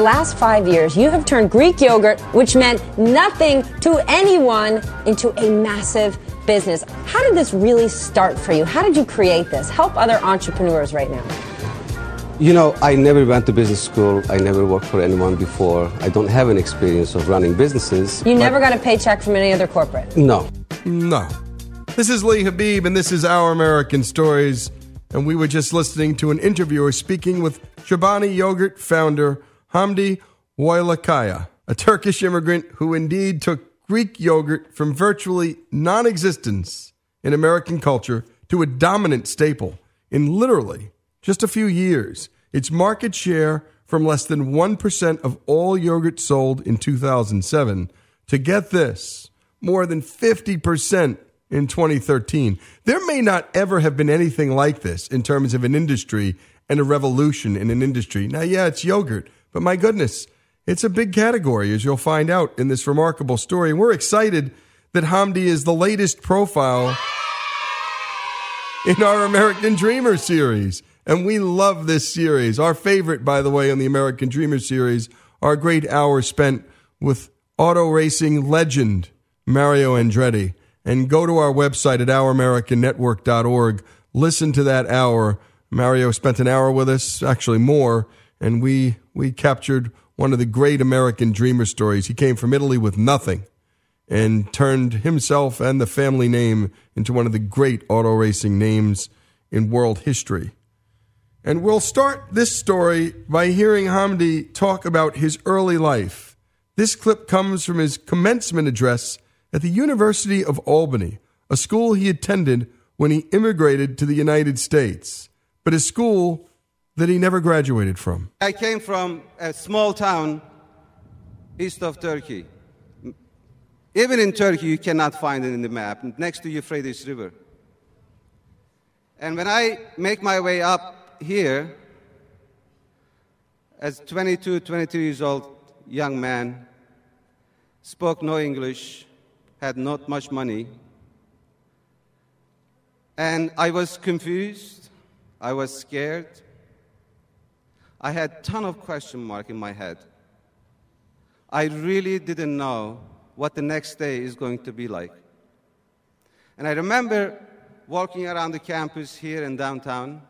In the last five years, you have turned Greek yogurt, which meant nothing to anyone, into a massive business. How did this really start for you? How did you create this? Help other entrepreneurs right now. You know, I never went to business school. I never worked for anyone before. I don't have an experience of running businesses. You never got a paycheck from any other corporate? No. No. This is Lee Habib, and this is Our American Stories. And we were just listening to an interviewer speaking with Chobani Yogurt founder Hamdi Ulukaya, a Turkish immigrant who indeed took Greek yogurt from virtually non existence in American culture to a dominant staple in literally just a few years. Its market share from less than 1% of all yogurt sold in 2007 to get this, more than 50% in 2013. There may not ever have been anything like this in terms of an industry and a revolution in an industry. Now, yeah, it's yogurt, but my goodness, it's a big category, as you'll find out in this remarkable story. And we're excited that Hamdi is the latest profile in our American Dreamer series. And we love this series. Our favorite, by the way, on the American Dreamer series, our great hour spent with auto racing legend Mario Andretti. And go to our website at ouramericannetwork.org. Listen to that hour. Mario spent an hour with us, actually more, and we we captured one of the great American dreamer stories. He came from Italy with nothing and turned himself and the family name into one of the great auto racing names in world history. And we'll start this story by hearing Hamdi talk about his early life. This clip comes from his commencement address at the University of Albany, a school he attended when he immigrated to the United States, but a school that he never graduated from. I came from a small town east of Turkey. Even in Turkey, you cannot find it in the map, next to Euphrates River. And when I make my way up here, as 22, 23 years old young man, spoke no English, had not much money, and I was confused, I was scared, I had a ton of question mark in my head. I really didn't know what the next day is going to be like. And I remember walking around the campus here in downtown.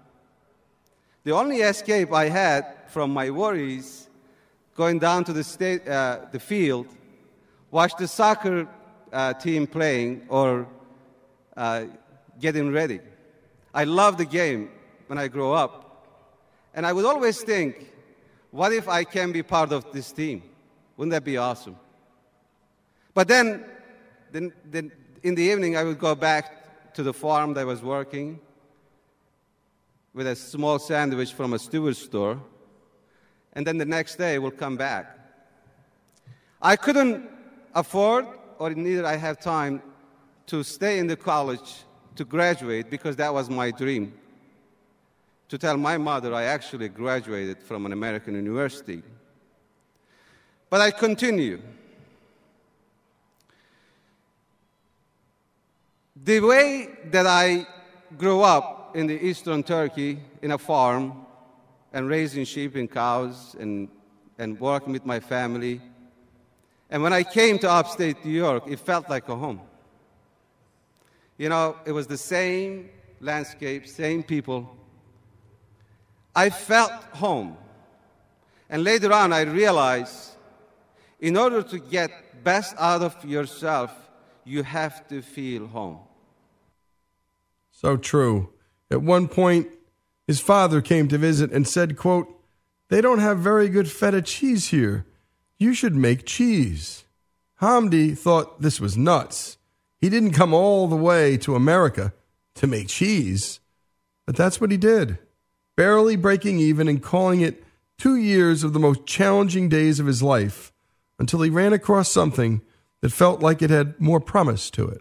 The only escape I had from my worries going down to the, state, uh, the field, watch the soccer uh, team playing or uh, getting ready. I love the game when I grow up. And I would always think, what if I can be part of this team? Wouldn't that be awesome? But then, then, then in the evening, I would go back to the farm that I was working with a small sandwich from a steward store. And then the next day, we'll come back. I couldn't afford, or neither I have time, to stay in the college to graduate because that was my dream to tell my mother I actually graduated from an American university. But I continue. The way that I grew up in the eastern Turkey in a farm and raising sheep and cows and, and working with my family, and when I came to upstate New York, it felt like a home. You know, it was the same landscape, same people, I felt home. And later on, I realized in order to get best out of yourself, you have to feel home. So true. At one point, his father came to visit and said, quote, They don't have very good feta cheese here. You should make cheese. Hamdi thought this was nuts. He didn't come all the way to America to make cheese, but that's what he did barely breaking even and calling it two years of the most challenging days of his life until he ran across something that felt like it had more promise to it.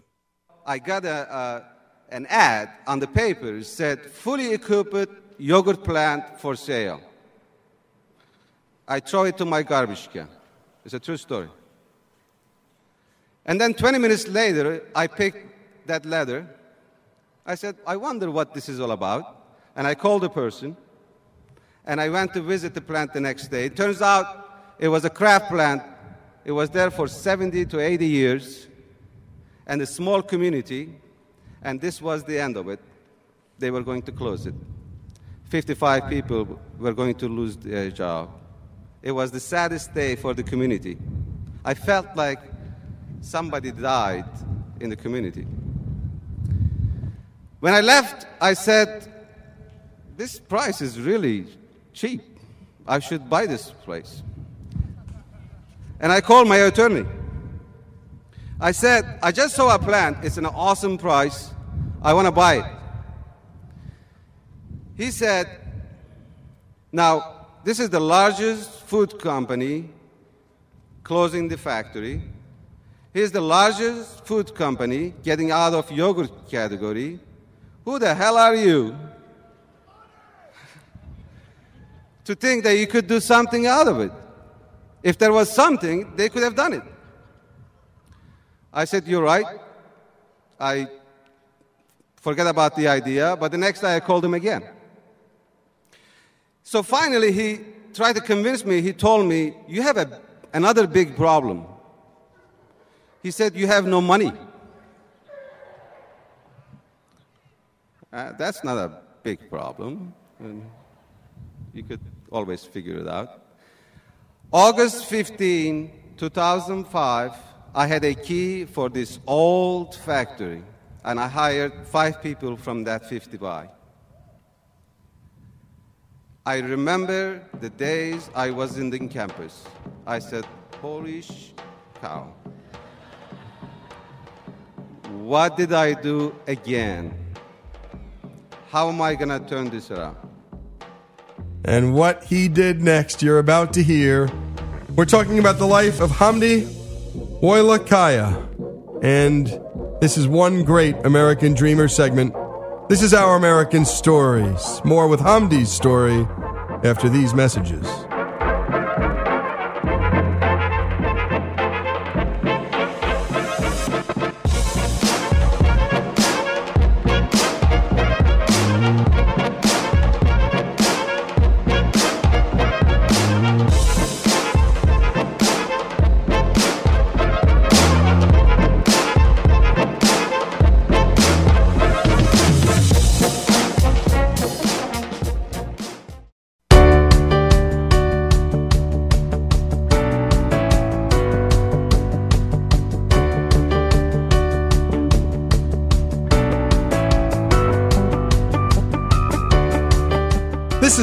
I got a, an ad on the paper that said, fully equipped yogurt plant for sale. I throw it to my garbage can. It's a true story. And then 20 minutes later, I picked that letter. I said, I wonder what this is all about. And I called the person, and I went to visit the plant the next day. It turns out It was a Kraft plant. It was there for 70 to 80 years and a small community, and this was the end of it. They were going to close it. 55 people were going to lose their job. It was the saddest day for the community. I felt like somebody died in the community. When I left, I said, This price is really cheap. I should buy this place. And I called my attorney. I said, I just saw a plant. It's an awesome price. I want to buy it. He said, Now, this is the largest food company closing the factory. He's the largest food company getting out of yogurt category. Who the hell are you? To think that you could do something out of it. If there was something, they could have done it. I said, You're right. I forget about the idea, but the next day I called him again. So finally, he tried to convince me. He told me, You have a, another big problem. He said, You have no money. Uh, that's not a big problem. And you could always figure it out. August 15, 2005, I had a key for this old factory, and I hired five people from that 50 by. I remember the days I was in the campus. I said, Polish sh- cow. What did I do again? How am I going to turn this around? And what he did next, you're about to hear. We're talking about the life of Hamdi Ulukaya. And this is one great American Dreamer segment. This is Our American Stories. More with Hamdi's story after these messages.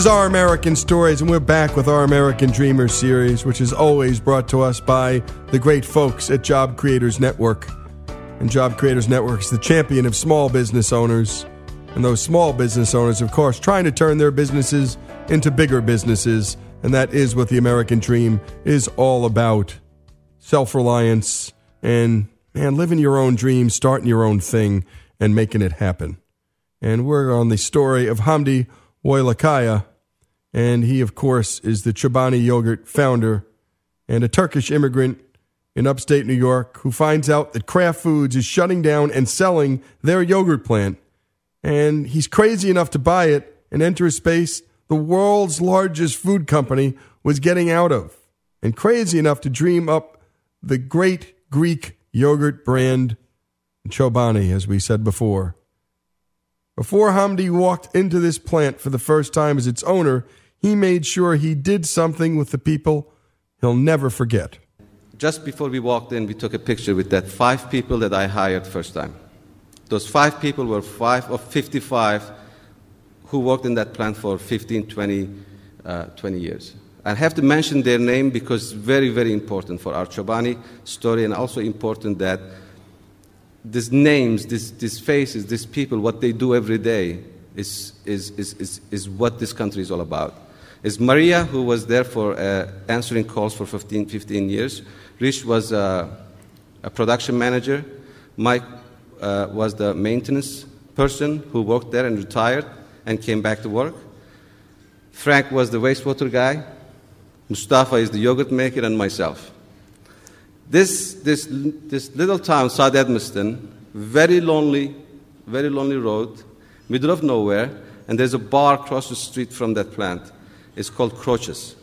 Our American Stories, and we're back with Our American Dreamers series, which is always brought to us by the great folks at Job Creators Network. And Job Creators Network is the champion of small business owners. And those small business owners, of course, trying to turn their businesses into bigger businesses. And that is what the American dream is all about self reliance and, man, living your own dream, starting your own thing, and making it happen. And we're on the story of Hamdi Ulukaya, and he, of course, is the Chobani yogurt founder and a Turkish immigrant in upstate New York who finds out that Kraft Foods is shutting down and selling their yogurt plant. And he's crazy enough to buy it and enter a space the world's largest food company was getting out of, and crazy enough to dream up the great Greek yogurt brand Chobani, as we said before. Before Hamdi walked into this plant for the first time as its owner, he made sure he did something with the people he'll never forget. Just before we walked in, we took a picture with that five people that I hired first time. Those five people were five of 55 who worked in that plant for 15, 20, uh, 20 years. I have to mention their name because it's very, very important for our Chobani story and also important that these names, these, these faces, these people, what they do every day is, is, is, is, is what this country is all about. Is Maria, who was there for uh, answering calls for 15, 15 years. Rich was uh, a production manager. Mike uh, was the maintenance person who worked there and retired and came back to work. Frank was the wastewater guy. Mustafa is the yogurt maker, and myself. This, this, this little town, South Edmeston, very lonely, very lonely road, middle of nowhere, and there's a bar across the street from that plant. It's called Croches.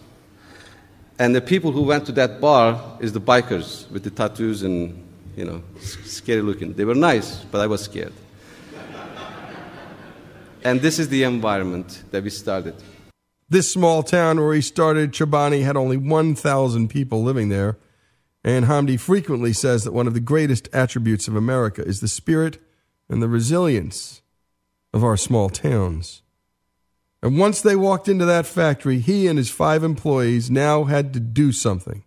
And the people who went to that bar is the bikers with the tattoos and, you know, scary looking. They were nice, but I was scared. and this is the environment that we started. This small town where he started, Chobani, had only 1,000 people living there. And Hamdi frequently says that one of the greatest attributes of America is the spirit and the resilience of our small towns. And once they walked into that factory, he and his five employees now had to do something.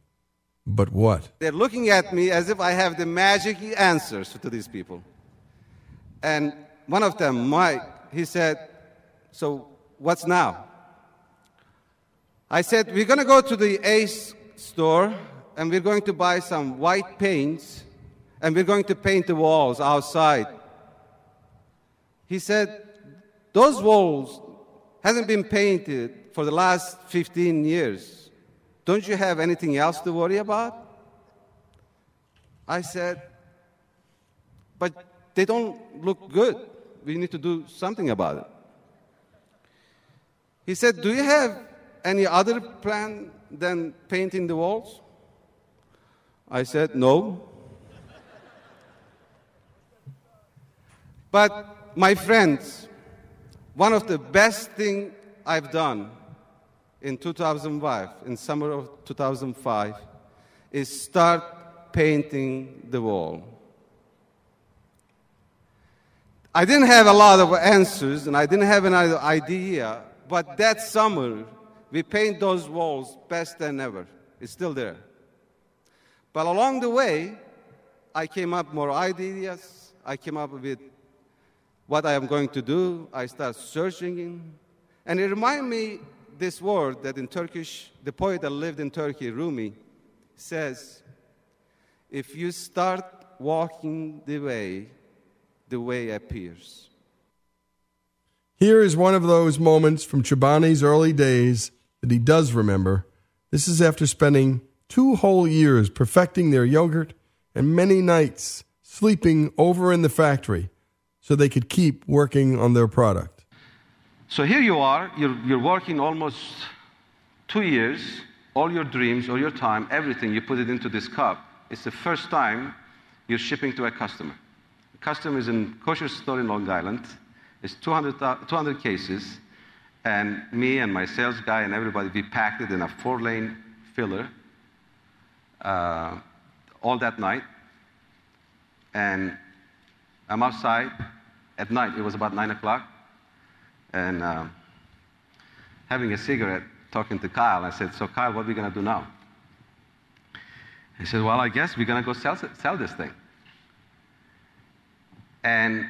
But what? They're looking at me as if I have the magic answers to these people. And one of them, Mike, he said, So what's now? I said, We're going to go to the Ace store and we're going to buy some white paints and we're going to paint the walls outside. He said, Those walls hasn't been painted for the last 15 years. Don't you have anything else to worry about? I said, But they don't look good. We need to do something about it. He said, Do you have any other plan than painting the walls? I said, No. But my friends, one of the best things I've done in 2005, in summer of 2005, is start painting the wall. I didn't have a lot of answers and I didn't have an idea, but that summer we paint those walls best than ever. It's still there. But along the way, I came up more ideas. I came up with what I am going to do. I start searching. And it reminds me this word that in Turkish, the poet that lived in Turkey, Rumi, says, if you start walking the way, the way appears. Here is one of those moments from Chobani's early days that he does remember. This is after spending two whole years perfecting their yogurt and many nights sleeping over in the factory so they could keep working on their product. So here you are, you're, you're working almost two years, all your dreams, all your time, everything, you put it into this cup. It's the first time you're shipping to a customer. The customer is in kosher store in Long Island. It's 200, 200 cases. And me and my sales guy and everybody, we packed it in a four lane filler uh, all that night. And I'm outside at night. It was about 9 o'clock. And um, having a cigarette, talking to Kyle. I said, So, Kyle, what are we going to do now? He said, Well, I guess we're going to go sell, sell this thing. And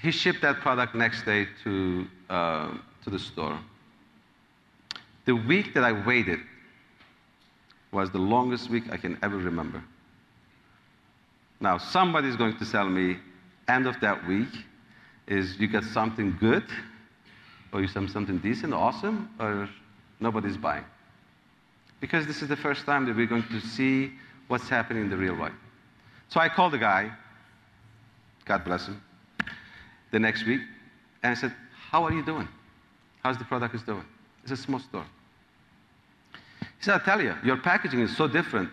he shipped that product next day to, uh, to the store. The week that I waited was the longest week I can ever remember. Now, somebody's going to sell me, end of that week, is you get something good, or you have something decent, awesome, or nobody's buying. Because this is the first time that we're going to see what's happening in the real world. So I called the guy, God bless him, the next week, and I said, How are you doing? How's the product is doing? It's a small store. He said, I'll tell you, your packaging is so different.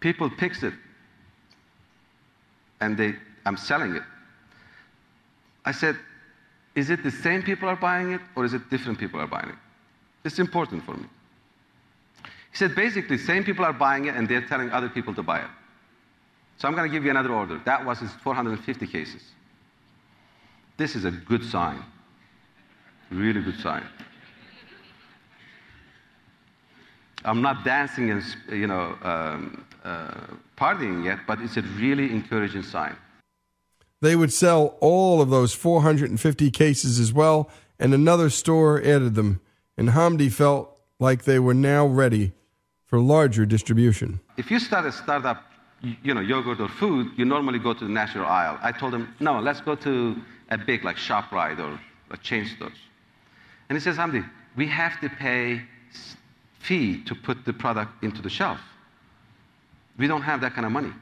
People picks it, and they, I'm selling it. I said, is it the same people are buying it or is it different people are buying it? It's important for me. He said, basically, same people are buying it and they're telling other people to buy it. So I'm going to give you another order. That was his 450 cases. This is a good sign. Really good sign. I'm not dancing and you know um, uh, partying yet, but it's a really encouraging sign. They would sell all of those 450 cases as well, and another store added them. And Hamdi felt like they were now ready for larger distribution. If you start a startup, you know, yogurt or food, you normally go to the national aisle. I told him, no, let's go to a big like ShopRite or a chain stores. And he says, Hamdi, we have to pay fee to put the product into the shelf. We don't have that kind of money.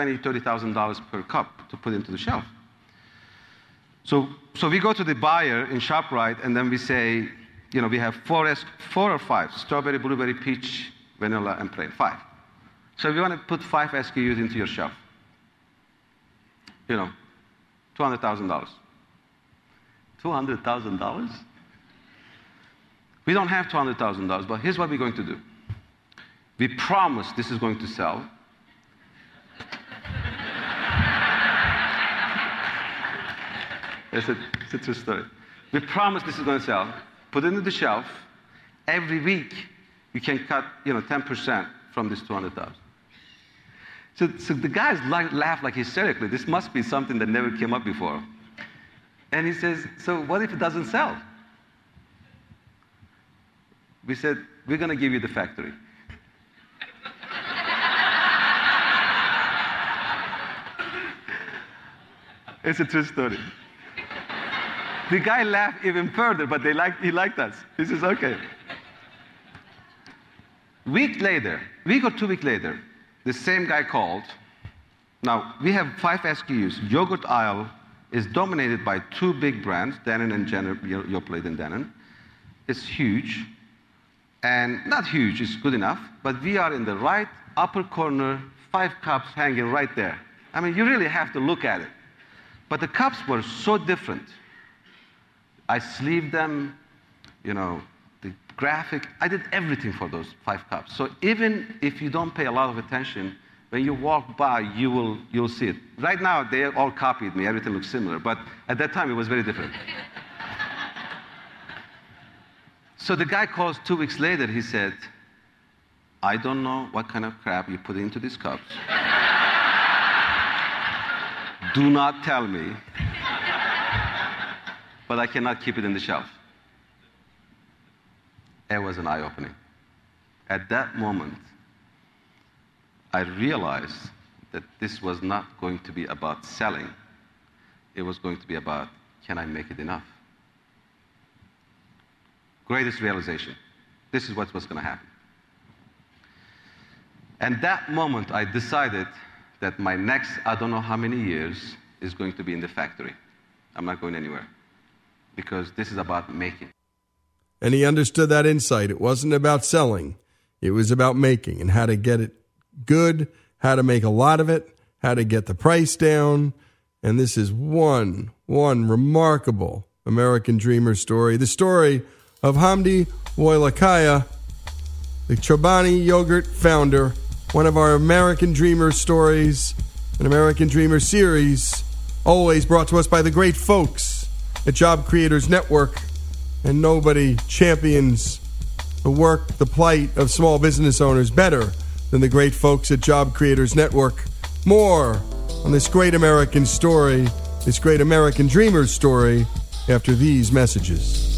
Twenty, thirty thousand dollars per cup to put into the shelf. So, so we go to the buyer in ShopRite and then we say, you know, we have four, four or five strawberry, blueberry, peach, vanilla, and plain. Five. So you want to put five SKUs into your shelf, you know, $200,000. $200,000? We don't have $200,000, but here's what we're going to do. We promise this is going to sell. It's, a, it's a true story. We promise this is going to sell. Put it into the shelf. Every week, you can cut, you know, 10% from this 200,000. So, so the guys like, laugh like hysterically. This must be something that never came up before. And he says, So what if it doesn't sell? We said, We're going to give you the factory. it's a true story. The guy laughed even further, but they liked, he liked us. He says, Okay. Week later, week or two weeks later, the same guy called. Now, we have five SKUs. Yogurt aisle is dominated by two big brands, Dannon and Jenner, Yoplait and Dannon. It's huge. And not huge, it's good enough. But we are in the right upper corner, five cups hanging right there. I mean, you really have to look at it. But the cups were so different. I sleeved them, you know, the graphic. I did everything for those five cups. So even if you don't pay a lot of attention, when you walk by, you will you'll see it. Right now, they all copied me. Everything looks similar. But at that time, it was very different. so the guy calls two weeks later. He said, I don't know what kind of crap you put into these cups. Do not tell me. But I cannot keep it in the shelf. It was an eye opening. At that moment, I realized that this was not going to be about selling, it was going to be about can I make it enough? Greatest realization. This is what was going to happen. And that moment, I decided that my next, I don't know how many years, is going to be in the factory. I'm not going anywhere because this is about making. And he understood that insight. It wasn't about selling, it was about making and how to get it good, how to make a lot of it, how to get the price down. And this is one, one remarkable American dreamer story. The story of Hamdi Ulukaya, the Chobani yogurt founder, one of our American Dreamer stories, an American Dreamer series, always brought to us by the great folks at Job Creators Network. And nobody champions the work, the plight of small business owners better than the great folks at Job Creators Network. More on this great American story, this great American dreamer's story, after these messages.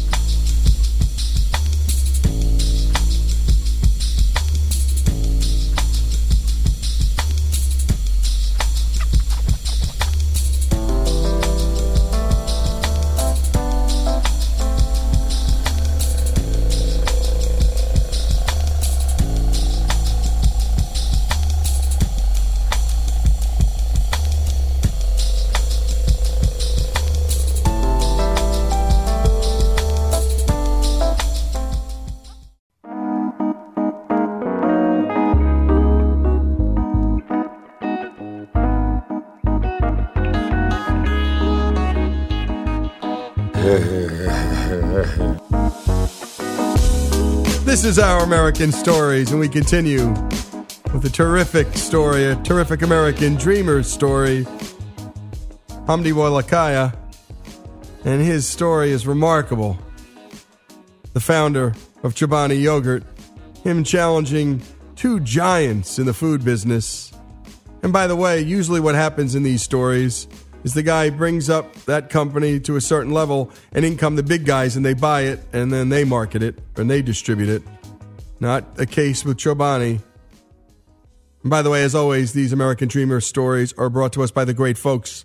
American stories, and we continue with a terrific story, a terrific American dreamer story. Hamdi Ulukaya, and his story is remarkable. The founder of Chobani Yogurt, him challenging two giants in the food business. And by the way, usually what happens in these stories is the guy brings up that company to a certain level, and in come the big guys and they buy it and then they market it and they distribute it. Not a case with Chobani. And by the way, as always, these American Dreamer stories are brought to us by the great folks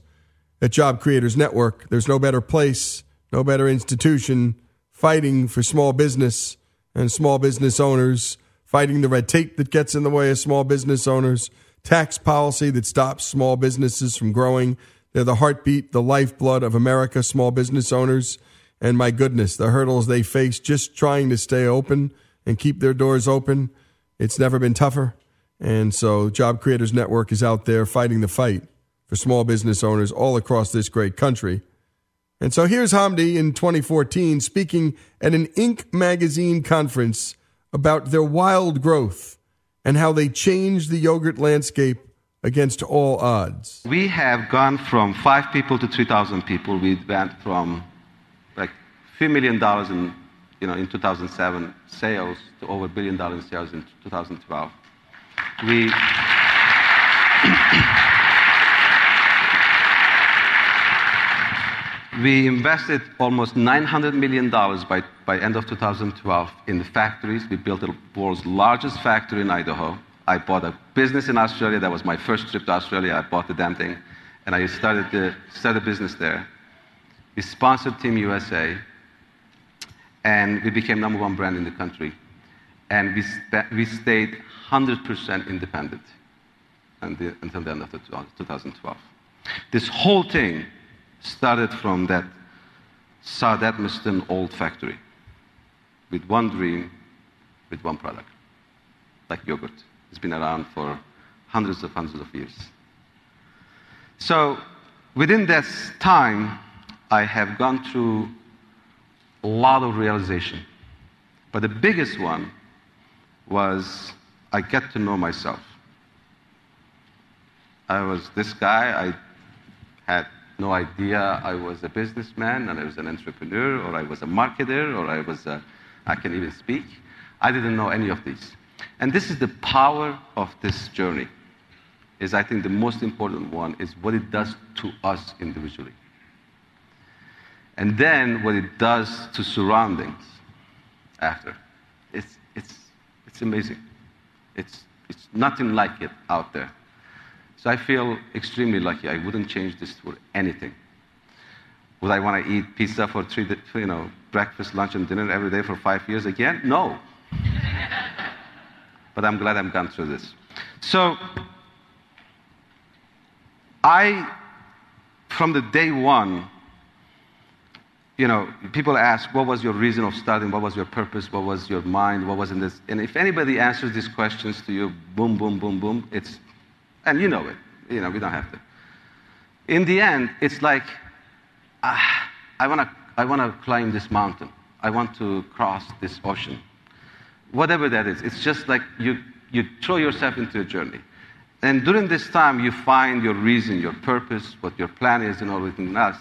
at Job Creators Network. There's no better place, no better institution fighting for small business and small business owners, fighting the red tape that gets in the way of small business owners, tax policy that stops small businesses from growing they're the heartbeat, the lifeblood of America, small business owners. And my goodness, the hurdles they face just trying to stay open and keep their doors open, it's never been tougher. And so Job Creators Network is out there fighting the fight for small business owners all across this great country. And so here's Hamdi in 2014 speaking at an Inc. magazine conference about their wild growth and how they changed the yogurt landscape against all odds. We have gone from five people to 3,000 people. We went from like a few million dollars in, you know, in 2007 sales to over a billion dollars in sales in 2012. We We invested almost $900 million by, by end of 2012 in the factories. We built the world's largest factory in Idaho. I bought a business in Australia. That was my first trip to Australia. I bought the damn thing. And I started the started a business there. We sponsored Team USA. And we became number one brand in the country. And we, we stayed 100% independent until the end of 2012. This whole thing started from that South Edmeston old factory with one dream, with one product, like yogurt. It's been around for hundreds of hundreds of years. So within this time, I have gone through lot of realization. But the biggest one was I get to know myself. I was this guy, I had no idea I was a businessman and I was an entrepreneur or I was a marketer or I was a, I can even speak. I didn't know any of these. And this is the power of this journey. Is I think the most important one is what it does to us individually. And then what it does to surroundings after. It's, it's, it's amazing. It's, it's nothing like it out there. So I feel extremely lucky. I wouldn't change this for anything. Would I want to eat pizza for three, you know, breakfast, lunch, and dinner every day for five years again? No. but I'm glad I've gone through this. So I, from the day one, you know, people ask, what was your reason of starting? What was your purpose? What was your mind? What was in this? And if anybody answers these questions to you, boom, boom, boom, boom, it's and you know it. You know, we don't have to. In the end, it's like, ah, I want to I wanna climb this mountain. I want to cross this ocean. Whatever that is. It's just like you, you throw yourself into a journey. And during this time, you find your reason, your purpose, what your plan is, and all everything else.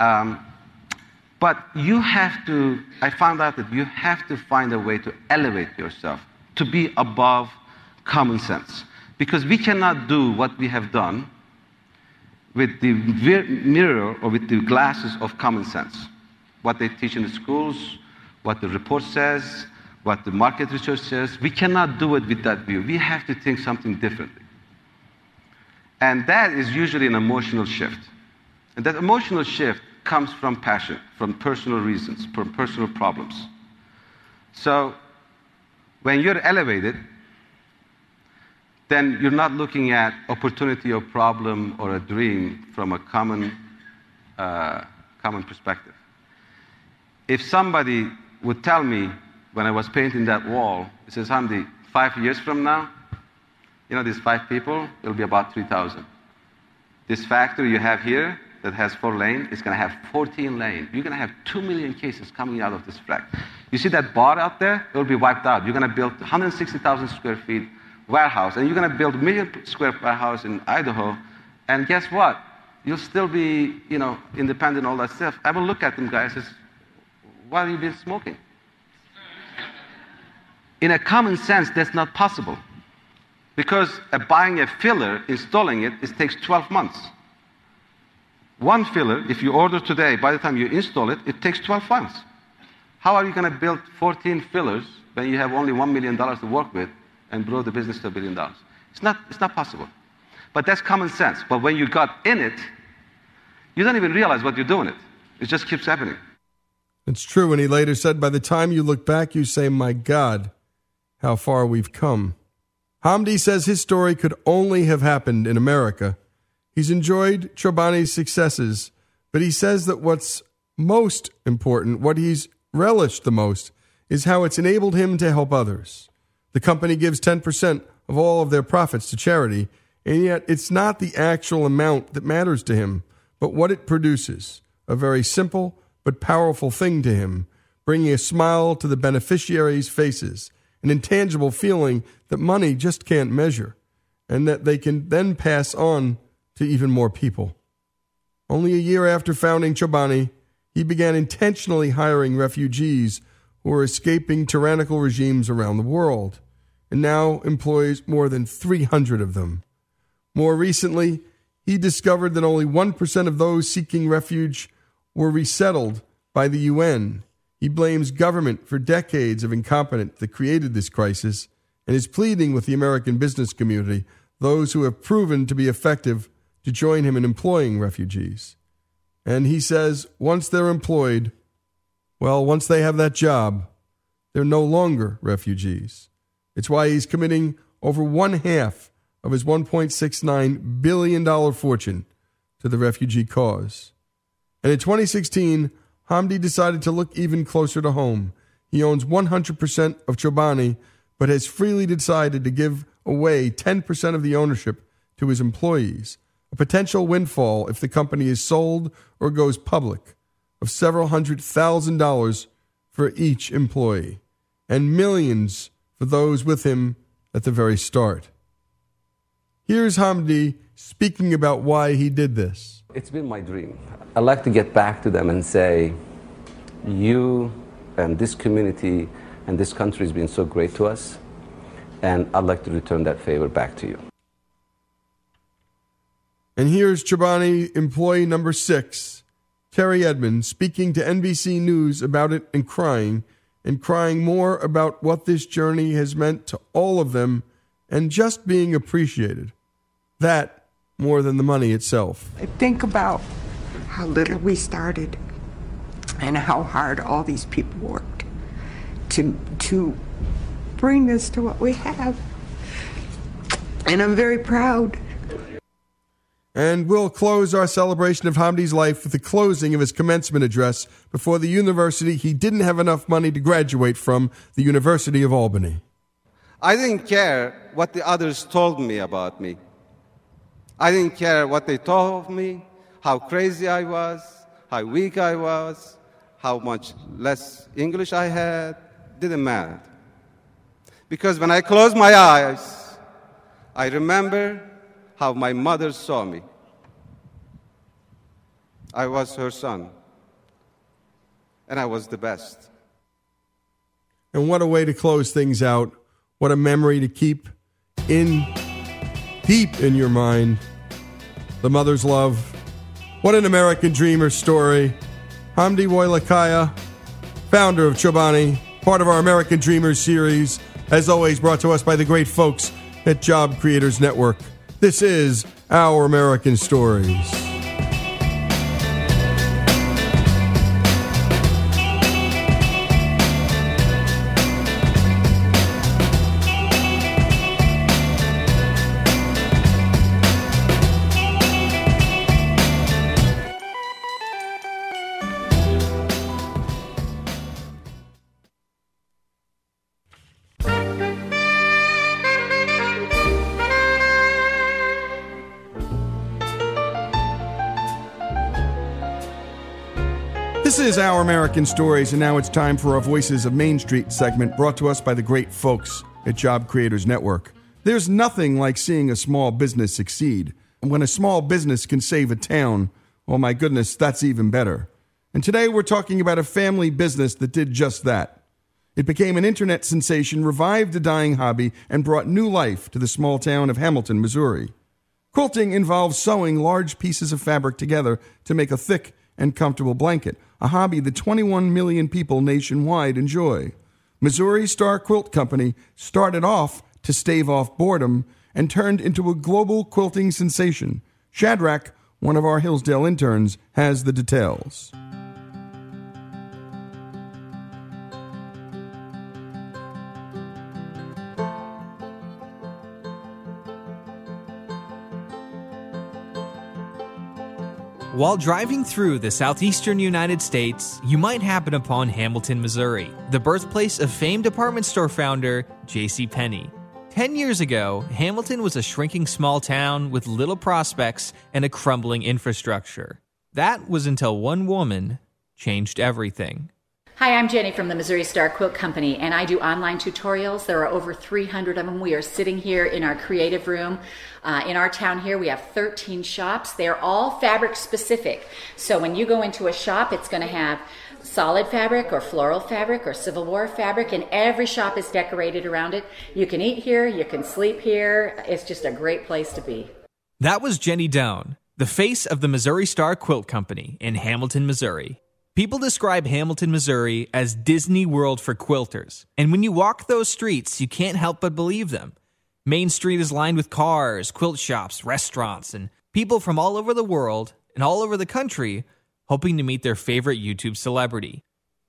Um, but you have to, I found out that you have to find a way to elevate yourself, to be above common sense. Because we cannot do what we have done with the mirror or with the glasses of common sense. What they teach in the schools, what the report says, what the market research says, we cannot do it with that view. We have to think something differently. And that is usually an emotional shift. And that emotional shift comes from passion, from personal reasons, from personal problems. So when you're elevated, then you're not looking at opportunity or problem or a dream from a common, uh, common perspective. If somebody would tell me when I was painting that wall, he says, Hamdi, five years from now, you know, these five people, it'll be about 3,000. This factory you have here that has four lanes is going to have 14 lanes. You're going to have 2 million cases coming out of this factory. You see that bar out there? It will be wiped out. You're going to build 160,000 square feet warehouse, and you're going to build a million square warehouse in Idaho, and guess what? You'll still be, you know, independent, all that stuff. I will look at them guys and say, why have you been smoking? In a common sense, that's not possible. Because buying a filler, installing it, it takes 12 months. One filler, if you order today, by the time you install it, it takes 12 months. How are you going to build 14 fillers when you have only $1 million to work with and grow the business to a billion dollars. It's not, it's not possible. But that's common sense. But when you got in it, you don't even realize what you're doing it. It just keeps happening. It's true. And he later said, by the time you look back, you say, my God, how far we've come. Hamdi says his story could only have happened in America. He's enjoyed Chobani's successes, but he says that what's most important, what he's relished the most, is how it's enabled him to help others. The company gives 10% of all of their profits to charity, and yet it's not the actual amount that matters to him, but what it produces. A very simple but powerful thing to him, bringing a smile to the beneficiaries' faces, an intangible feeling that money just can't measure, and that they can then pass on to even more people. Only a year after founding Chobani, he began intentionally hiring refugees who were escaping tyrannical regimes around the world, and now employs more than 300 of them. More recently, he discovered that only 1% of those seeking refuge were resettled by the UN. He blames government for decades of incompetence that created this crisis and is pleading with the American business community, those who have proven to be effective, to join him in employing refugees. And he says once they're employed, well, once they have that job, they're no longer refugees. It's why he's committing over one half of his $1.69 billion fortune to the refugee cause. And in 2016, Hamdi decided to look even closer to home. He owns 100% of Chobani, but has freely decided to give away 10% of the ownership to his employees, a potential windfall if the company is sold or goes public of several hundred thousand dollars for each employee, and millions for those with him at the very start. Here's Hamdi speaking about why he did this. It's been my dream. I'd like to get back to them and say, you and this community and this country has been so great to us, and I'd like to return that favor back to you. And here's Chobani employee number six, Terry Edmonds, speaking to NBC News about it and crying, and crying more about what this journey has meant to all of them and just being appreciated. That more than the money itself. I think about how little we started and how hard all these people worked to to bring this to what we have. And I'm very proud. And we'll close our celebration of Hamdi's life with the closing of his commencement address before the university he didn't have enough money to graduate from, the University of Albany. I didn't care what the others told me about me. I didn't care what they told me, how crazy I was, how weak I was, how much less English I had. Didn't matter. Because when I closed my eyes, I remember how my mother saw me. I was her son, and I was the best. And what a way to close things out. What a memory to keep in deep in your mind. The mother's love. What an American dreamer story. Hamdi Ulukaya, founder of Chobani, part of our American Dreamers series, as always brought to us by the great folks at Job Creators Network. This is Our American Stories. Our American Stories, and now it's time for our Voices of Main Street segment brought to us by the great folks at Job Creators Network. There's nothing like seeing a small business succeed. And when a small business can save a town, oh my goodness, that's even better. And today we're talking about a family business that did just that. It became an internet sensation, revived a dying hobby, and brought new life to the small town of Hamilton, Missouri. Quilting involves sewing large pieces of fabric together to make a thick and comfortable blanket, a hobby that 21 million people nationwide enjoy. Missouri Star Quilt Company started off to stave off boredom and turned into a global quilting sensation. Shadrach, one of our Hillsdale interns, has the details. While driving through the southeastern United States, you might happen upon Hamilton, Missouri, the birthplace of famed department store founder J.C. Penney. Ten years ago, Hamilton was a shrinking small town with little prospects and a crumbling infrastructure. That was until one woman changed everything. Hi, I'm Jenny from the Missouri Star Quilt Company, and I do online tutorials. There are over 300 of them. We are sitting here in our creative room. Uh, in our town here, we have 13 shops. They're all fabric specific. So when you go into a shop, it's going to have solid fabric or floral fabric or Civil War fabric, and every shop is decorated around it. You can eat here, you can sleep here. It's just a great place to be. That was Jenny Doan, the face of the Missouri Star Quilt Company in Hamilton, Missouri. People describe Hamilton, Missouri as Disney World for quilters. And when you walk those streets, you can't help but believe them. Main Street is lined with cars, quilt shops, restaurants, and people from all over the world and all over the country hoping to meet their favorite YouTube celebrity.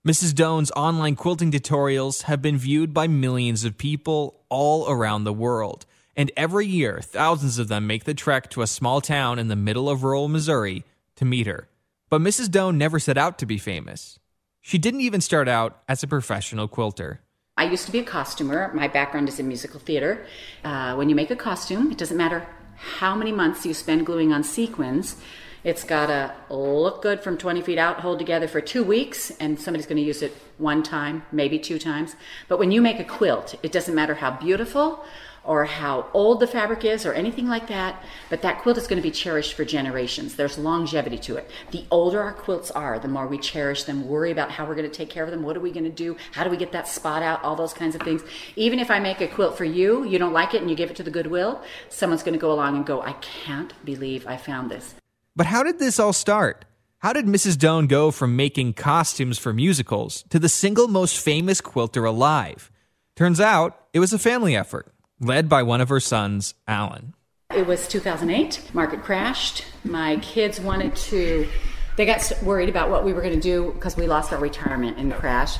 Mrs. Doan's online quilting tutorials have been viewed by millions of people all around the world. And every year, thousands of them make the trek to a small town in the middle of rural Missouri to meet her. But Mrs. Doan never set out to be famous. She didn't even start out as a professional quilter. I used to be a costumer. My background is in musical theater. Uh, when you make a costume, it doesn't matter how many months you spend gluing on sequins. It's got to look good from 20 feet out, hold together for two weeks, and somebody's going to use it one time, maybe two times. But when you make a quilt, it doesn't matter how beautiful or how old the fabric is or anything like that, but that quilt is going to be cherished for generations. There's longevity to it. The older our quilts are, the more we cherish them, worry about how we're going to take care of them, what are we going to do, how do we get that spot out, all those kinds of things. Even if I make a quilt for you, you don't like it and you give it to the Goodwill, someone's going to go along and go, I can't believe I found this. But how did this all start? How did Mrs. Doan go from making costumes for musicals to the single most famous quilter alive? Turns out it was a family effort led by one of her sons, Alan. It was 2008. Market crashed. My kids wanted to, they got worried about what we were going to do because we lost our retirement in the crash.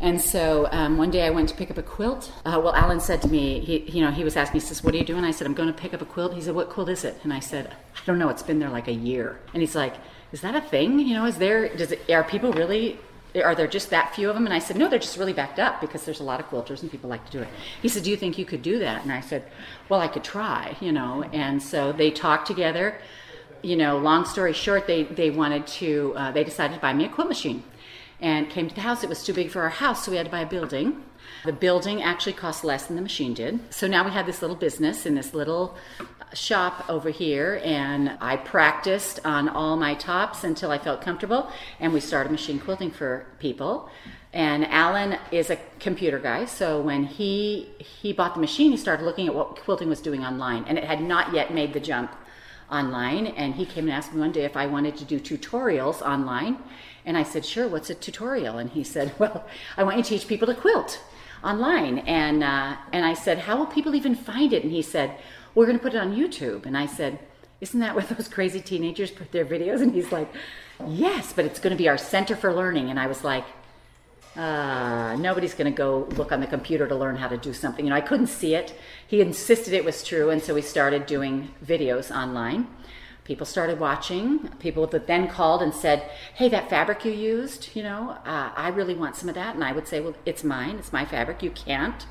And so um, one day I went to pick up a quilt. Uh, well, Alan said to me, he, you know, he was asking me, he says, "What are you doing?" I said, "I'm going to pick up a quilt." He said, "What quilt is it?" And I said, "I don't know. It's been there like a year." And he's like, "Is that a thing? You know, is there? Does it? Are people really are there just that few of them? And I said, no, they're just really backed up because there's a lot of quilters and people like to do it. He said, do you think you could do that? And I said, well, I could try, you know. And so they talked together. You know, long story short, they, they wanted to, uh, they decided to buy me a quilt machine and came to the house. It was too big for our house, so we had to buy a building. The building actually cost less than the machine did. So now we had this little business in this little shop over here and I practiced on all my tops until I felt comfortable and we started machine quilting for people. And Alan is a computer guy, so when he he bought the machine, he started looking at what quilting was doing online and it had not yet made the jump online and he came and asked me one day if I wanted to do tutorials online and I said, "Sure, what's a tutorial?" And he said, "Well, I want you to teach people to quilt." online and uh, and I said how will people even find it and he said we're going to put it on YouTube. And I said, Isn't that where those crazy teenagers put their videos? And he's like, Yes, but it's going to be our Center for Learning. And I was like, uh, nobody's going to go look on the computer to learn how to do something. You know, I couldn't see it. He insisted it was true, and so we started doing videos online. People started watching. People that then called and said, "Hey, that fabric you used, you know, uh, I really want some of that." And I would say, "Well, it's mine. It's my fabric. You can't."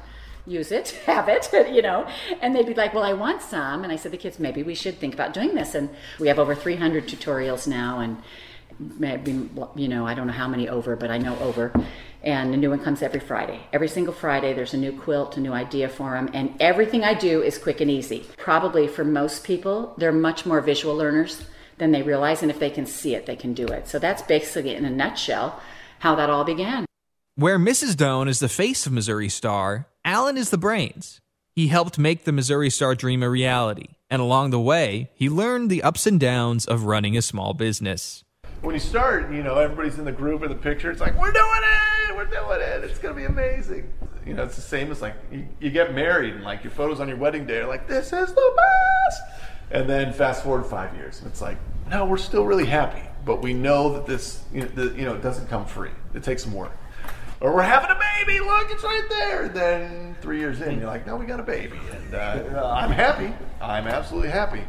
Use it, have it, you know. And they'd be like, well, I want some. And I said, the kids, maybe we should think about doing this. And we have over 300 tutorials now, and maybe, you know, I don't know how many over, but I know over. And a new one comes every Friday. Every single Friday, there's a new quilt, a new idea for them. And everything I do is quick and easy. Probably for most people, they're much more visual learners than they realize. And if they can see it, they can do it. So that's basically, in a nutshell, how that all began. Where Mrs. Doan is the face of Missouri Star, Alan is the brains. He helped make the Missouri Star dream a reality, and along the way, he learned the ups and downs of running a small business. When you start, you know, everybody's in the group or the picture. It's like, we're doing it! We're doing it! It's going to be amazing. You know, it's the same as like you, you get married and like your photos on your wedding day are like, this is the best! And then fast forward five years, and it's like, no, we're still really happy, but we know that this, you know, the, you know, it doesn't come free. It takes some work or we're having a baby. Look, it's right there. And then three years in, you're like, no, we got a baby, and uh, I'm happy. I'm absolutely happy.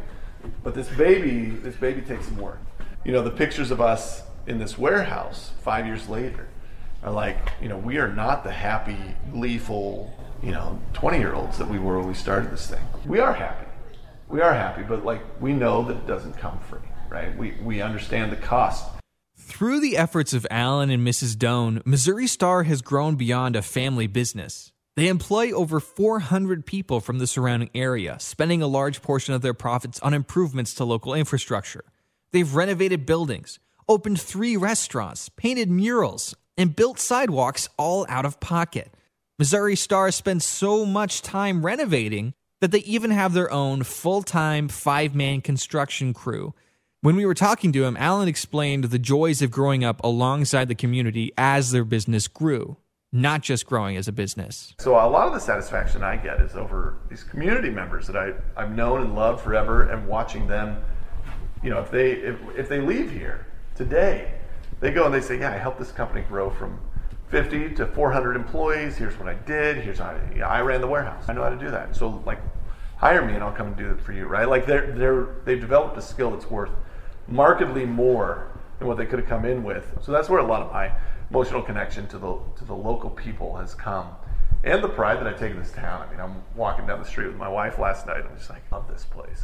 But this baby, this baby takes some work. You know, the pictures of us in this warehouse five years later are like, you know, we are not the happy, gleeful, you know, 20 year olds that we were when we started this thing. We are happy. We are happy, but like we know that it doesn't come free, right? We, we understand the cost. Through the efforts of Alan and Mrs. Doan, Missouri Star has grown beyond a family business. They employ over 400 people from the surrounding area, spending a large portion of their profits on improvements to local infrastructure. They've renovated buildings, opened three restaurants, painted murals, and built sidewalks all out of pocket. Missouri Star spends so much time renovating that they even have their own full time five man construction crew. When we were talking to him, Alan explained the joys of growing up alongside the community as their business grew, not just growing as a business. So a lot of the satisfaction I get is over these community members that I, I've known and loved forever and watching them, you know, if they if, if they leave here today, they go and they say, yeah, I helped this company grow from 50 to 400 employees. Here's what I did. Here's how I, I ran the warehouse. I know how to do that. So like, hire me and I'll come and do it for you, right? Like they're they're they've developed a skill that's worth markedly more than what they could have come in with. So that's where a lot of my emotional connection to the to the local people has come. And the pride that I take in this town. I mean, I'm walking down the street with my wife last night. I'm just like, love this place.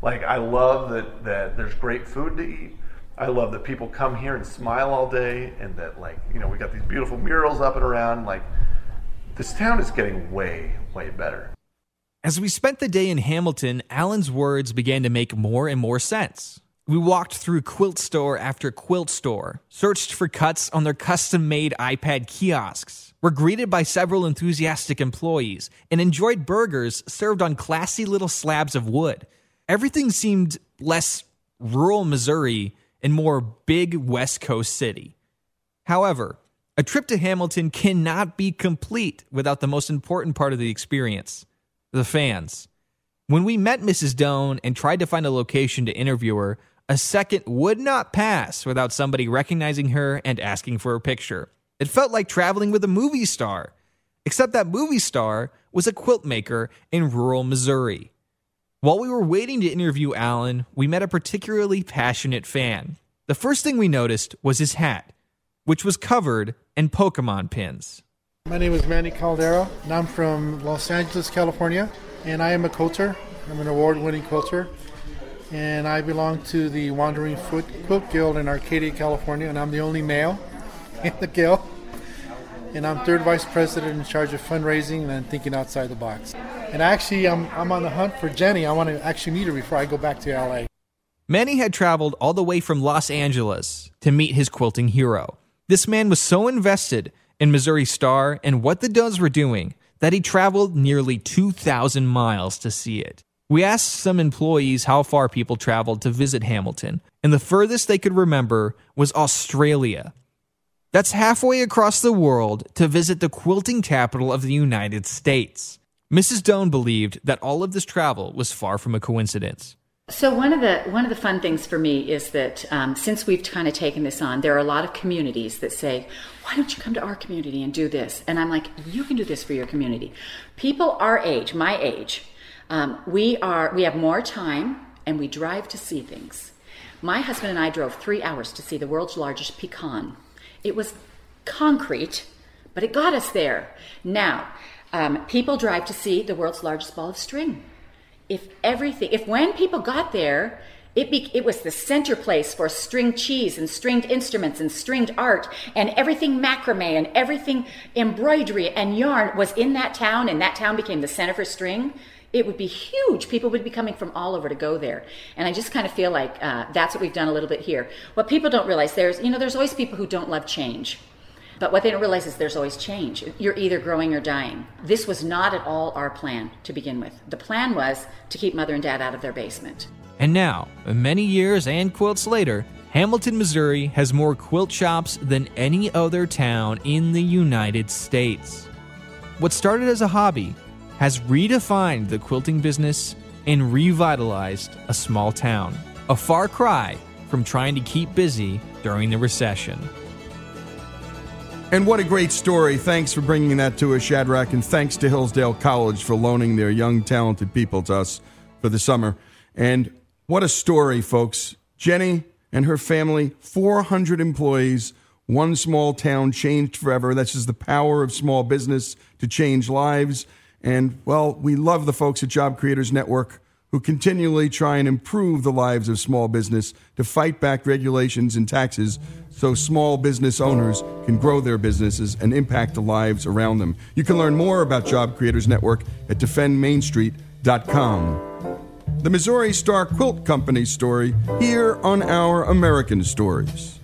Like, I love that, that there's great food to eat. I love that people come here and smile all day, and that like you know we got these beautiful murals up and around. Like this town is getting way way better. As we spent the day in Hamilton, Alan's words began to make more and more sense. We walked through quilt store after quilt store, searched for cuts on their custom made iPad kiosks, were greeted by several enthusiastic employees, and enjoyed burgers served on classy little slabs of wood. Everything seemed less rural Missouri and more big West Coast city. However, a trip to Hamilton cannot be complete without the most important part of the experience the fans. When we met Mrs. Doan and tried to find a location to interview her, a second would not pass without somebody recognizing her and asking for a picture. It felt like traveling with a movie star, except that movie star was a quilt maker in rural Missouri. While we were waiting to interview Alan, we met a particularly passionate fan. The first thing we noticed was his hat, which was covered in Pokemon pins. My name is Manny Caldera, and I'm from Los Angeles, California, and I am a quilter. I'm an award winning quilter, and I belong to the Wandering Foot Quilt Guild in Arcadia, California, and I'm the only male in the guild. And I'm third vice president in charge of fundraising and thinking outside the box. And actually, I'm, I'm on the hunt for Jenny. I want to actually meet her before I go back to LA. Manny had traveled all the way from Los Angeles to meet his quilting hero. This man was so invested in Missouri Star and what the Does were doing that he traveled nearly 2,000 miles to see it. We asked some employees how far people traveled to visit Hamilton, and the furthest they could remember was Australia. That's halfway across the world to visit the quilting capital of the United States. Mrs. Doan believed that all of this travel was far from a coincidence. So one of the one of the fun things for me is that um, since we've kind of taken this on, there are a lot of communities that say, "Why don't you come to our community and do this?" And I'm like, "You can do this for your community." People our age, my age, um, we are we have more time and we drive to see things. My husband and I drove three hours to see the world's largest pecan. It was concrete, but it got us there. Now, um, people drive to see the world's largest ball of string if everything, if when people got there, it, be, it was the center place for string cheese and stringed instruments and stringed art and everything macrame and everything embroidery and yarn was in that town and that town became the center for string it would be huge people would be coming from all over to go there and i just kind of feel like uh, that's what we've done a little bit here what people don't realize there's you know there's always people who don't love change but what they don't realize is there's always change. You're either growing or dying. This was not at all our plan to begin with. The plan was to keep mother and dad out of their basement. And now, many years and quilts later, Hamilton, Missouri has more quilt shops than any other town in the United States. What started as a hobby has redefined the quilting business and revitalized a small town. A far cry from trying to keep busy during the recession. And what a great story. Thanks for bringing that to us, Shadrach, and thanks to Hillsdale College for loaning their young, talented people to us for the summer. And what a story, folks. Jenny and her family, 400 employees, one small town changed forever. That's just the power of small business to change lives. And, well, we love the folks at Job Creators Network who continually try and improve the lives of small business to fight back regulations and taxes so small business owners can grow their businesses and impact the lives around them. You can learn more about Job Creators Network at defendmainstreet.com. The Missouri Star Quilt Company story here on our American Stories.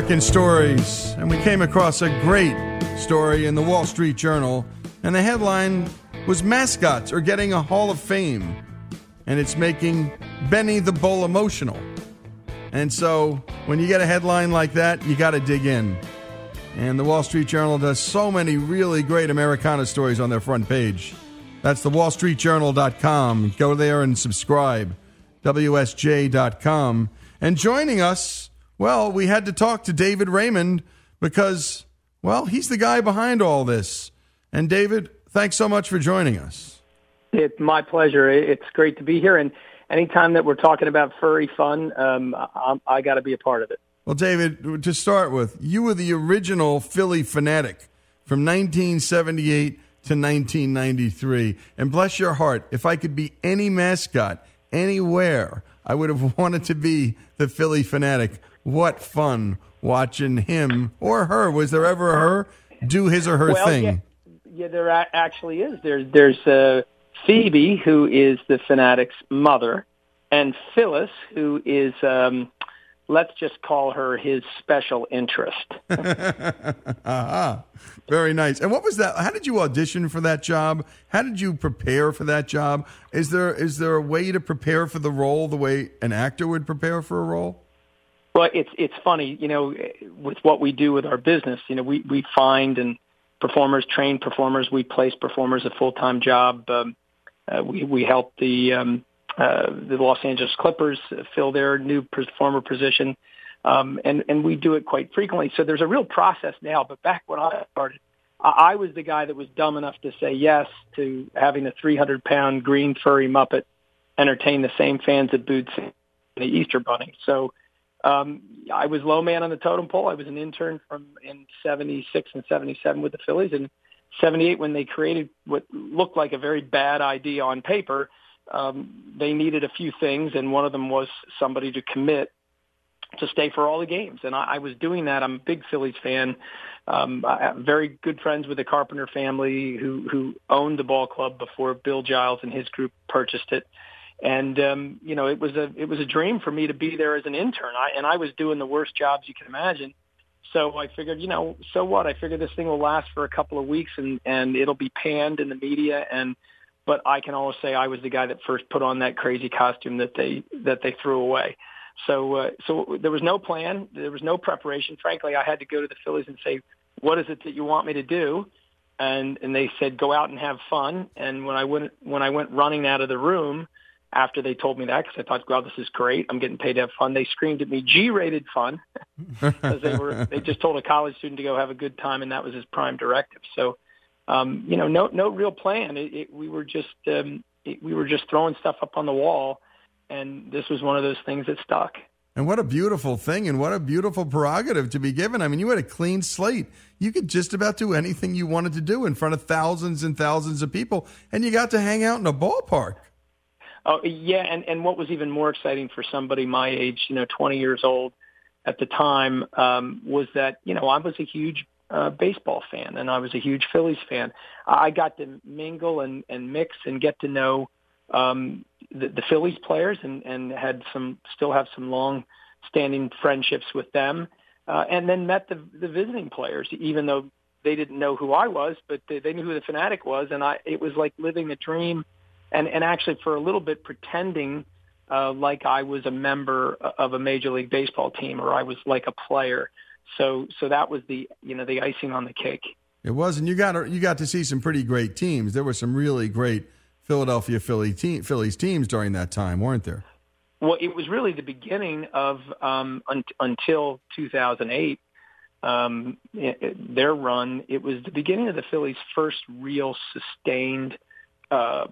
American Stories, and we came across a great story in the Wall Street Journal, and the headline was Mascots are getting a Hall of Fame, and it's making Benny the Bull emotional. And so, when you get a headline like that, you got to dig in. And the Wall Street Journal does so many really great Americana stories on their front page. That's the wallstreetjournal.com. Go there and subscribe. WSJ.com. And joining us well, we had to talk to David Raymond because, well, he's the guy behind all this. And David, thanks so much for joining us. It's my pleasure. It's great to be here. And anytime that we're talking about furry fun, um, I, I got to be a part of it. Well, David, to start with, you were the original Phillie Phanatic from 1978 to 1993. And bless your heart, if I could be any mascot anywhere, I would have wanted to be the Phillie Phanatic what fun watching him or her. Was there ever a her do his or her well, thing? Yeah, yeah, there actually is. There's there's uh, Phoebe who is the Phanatic's mother, and Phyllis who is. Um, let's just call her his special interest. uh-huh. Very nice. And what was that? How did you audition for that job? How did you prepare for that job? Is there is there a way to prepare for the role the way an actor would prepare for a role? Well, it's it's funny, you know, with what we do with our business. You know, we we find and performers, train performers. We place performers a full time job. Um, uh, we we help the um, uh, the Los Angeles Clippers fill their new performer position, um, and and we do it quite frequently. So there's a real process now. But back when I started, I, I was the guy that was dumb enough to say yes to having a 300 pound green furry Muppet entertain the same fans that booed the Easter Bunny. So um, I was low man on the totem pole. I was an intern from in 76 and 77 with the Phillies and 78 when they created what looked like a very bad idea on paper. Um, they needed a few things and one of them was somebody to commit to stay for all the games. And I, I was doing that. I'm a big Phillies fan. Um, I have very good friends with the Carpenter family who, who owned the ball club before Bill Giles and his group purchased it and um, you know it was a it was a dream for me to be there as an intern. I, and I was doing the worst jobs you can imagine. So I figured, you know, so what? I figured this thing will last for a couple of weeks and and it'll be panned in the media. And but I can always say I was the guy that first put on that crazy costume that they that they threw away. So uh, so there was no plan, there was no preparation. Frankly, I had to go to the Phillies and say, what is it that you want me to do? And and they said, go out and have fun. And when I went when I went running out of the room after they told me that because I thought, wow, this is great. I'm getting paid to have fun. They screamed at me, G-rated fun, because they were they just told a college student to go have a good time, and that was his prime directive. So, um, you know, no no real plan. It, it, we were just um, it, we were just throwing stuff up on the wall, and this was one of those things that stuck. And what a beautiful thing, and what a beautiful prerogative to be given. I mean, you had a clean slate. You could just about do anything you wanted to do in front of thousands and thousands of people, and you got to hang out in a ballpark. Oh yeah, and and what was even more exciting for somebody my age, you know, 20 years old at the time, um, was that you know I was a huge uh, baseball fan and I was a huge Phillies fan. I got to mingle and and mix and get to know um, the, the Phillies players and and had some still have some long standing friendships with them, uh, and then met the the visiting players, even though they didn't know who I was, but they, they knew who the Phanatic was, and I it was like living the dream and and actually for a little bit pretending uh, like I was a member of a major league baseball team or I was like a player. So so that was the you know the icing on the cake. It was, and you got you got to see some pretty great teams. There were some really great Philadelphia Philly team, Phillies teams during that time, weren't there? Well, it was really the beginning of um, un- until 2008. Um, it, it, their run, it was the beginning of the Phillies' first real sustained uh,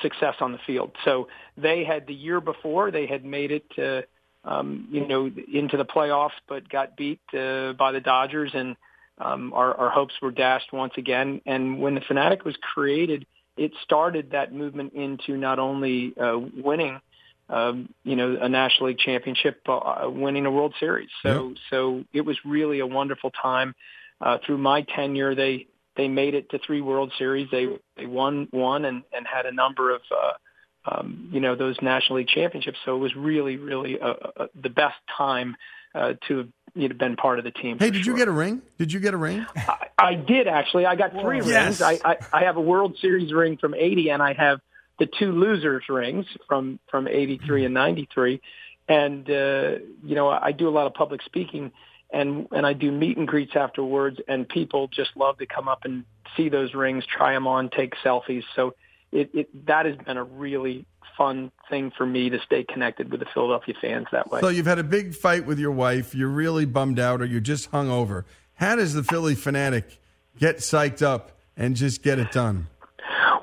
success on the field. So they had the year before they had made it to, um, you know, into the playoffs, but got beat uh, by the Dodgers, and um, our, our hopes were dashed once again. And when the Phanatic was created, it started that movement into not only uh, winning, um, you know, a National League championship, uh, winning a World Series. So, yep. so it was really a wonderful time. Uh, through my tenure, they they made it to three World Series. They they won one and and had a number of uh, um, you know those National League championships. So it was really really uh, uh, the best time uh, to have you know, been part of the team. Hey, did sure. you get a ring? Did you get a ring? I, I did actually. I got three yes. rings. I, I I have a World Series ring from '80, and I have the two losers rings from from '83 and '93. And uh, you know, I do a lot of public speaking and and I do meet and greets afterwards, and people just love to come up and see those rings, try them on, take selfies. So it, it that has been a really fun thing for me to stay connected with the Philadelphia fans that way. So you've had a big fight with your wife. You're really bummed out, or you're just hung over. How does the Phillie Phanatic get psyched up and just get it done?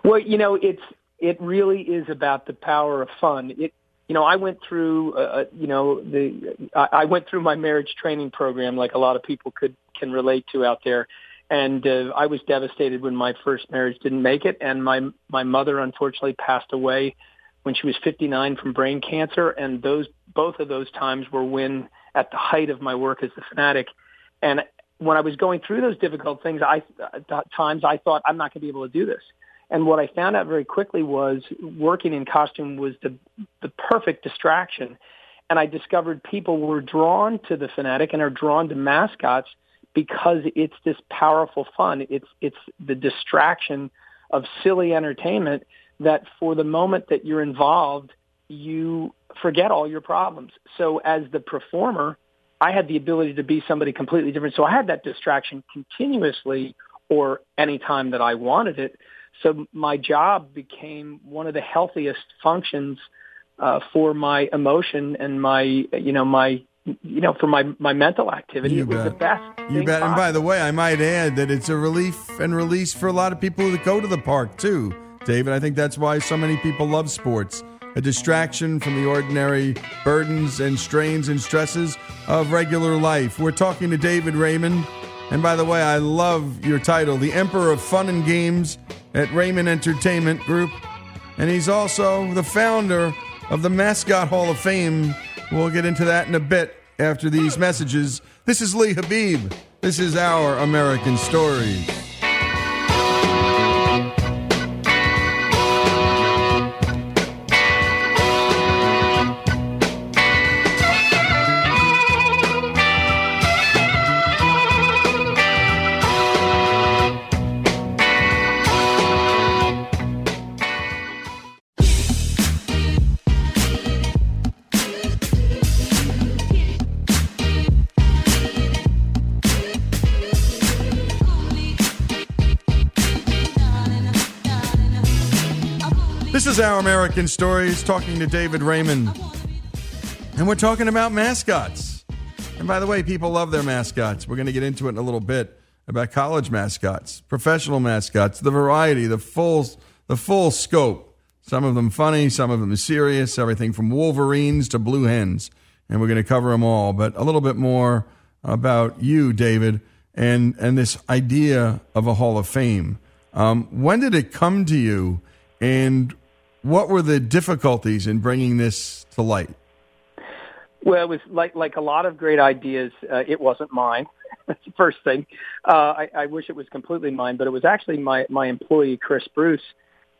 Well, you know, it's it really is about the power of fun. It you know, I went through, uh, uh, you know, the I, I went through my marriage training program, like a lot of people could can relate to out there, and uh, I was devastated when my first marriage didn't make it, and my my mother unfortunately passed away when she was 59 from brain cancer, and those both of those times were when at the height of my work as the Phanatic, and when I was going through those difficult things, I uh, times I thought I'm not going to be able to do this. And what I found out very quickly was working in costume was the, the perfect distraction. And I discovered people were drawn to the Phanatic and are drawn to mascots because it's this powerful fun. It's, it's the distraction of silly entertainment that for the moment that you're involved, you forget all your problems. So as the performer, I had the ability to be somebody completely different. So I had that distraction continuously or anytime that I wanted it. So my job became one of the healthiest functions uh, for my emotion and my, you know, my, you know, for my, my mental activity. You it was bet. the best. You bet. And by the way, I might add that it's a relief and release for a lot of people that go to the park too, David. I think that's why so many people love sports. A distraction from the ordinary burdens and strains and stresses of regular life. We're talking to David Raymond. And by the way, I love your title, The Emperor of Fun and Games at Raymond Entertainment Group. And he's also the founder of the Mascot Hall of Fame. We'll get into that in a bit after these messages. This is Lee Habib. This is our American Stories. Our American Stories, talking to David Raymond. And we're talking about mascots. And by the way, people love their mascots. We're going to get into it in a little bit about college mascots, professional mascots, the variety, the full, the full scope. Some of them funny, some of them serious, everything from Wolverines to Blue Hens. And we're going to cover them all. But a little bit more about you, David, and, and this idea of a Hall of Fame. Um, when did it come to you? And what were the difficulties in bringing this to light? Well, it was like like a lot of great ideas. Uh, it wasn't mine. That's the first thing. Uh, I, I wish it was completely mine, but it was actually my my employee Chris Bruce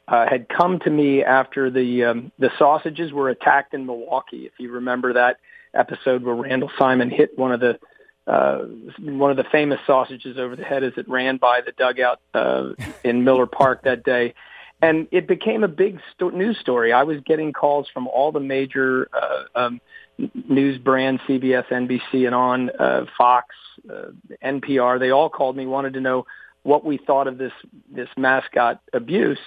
uh, had come to me after the um, the sausages were attacked in Milwaukee. If you remember that episode where Randall Simon hit one of the uh, one of the famous sausages over the head as it ran by the dugout uh, in Miller Park that day and it became a big sto- news story. I was getting calls from all the major uh, um, news brands, CBS, NBC, and on uh, Fox, uh, NPR. They all called me, wanted to know what we thought of this this mascot abuse,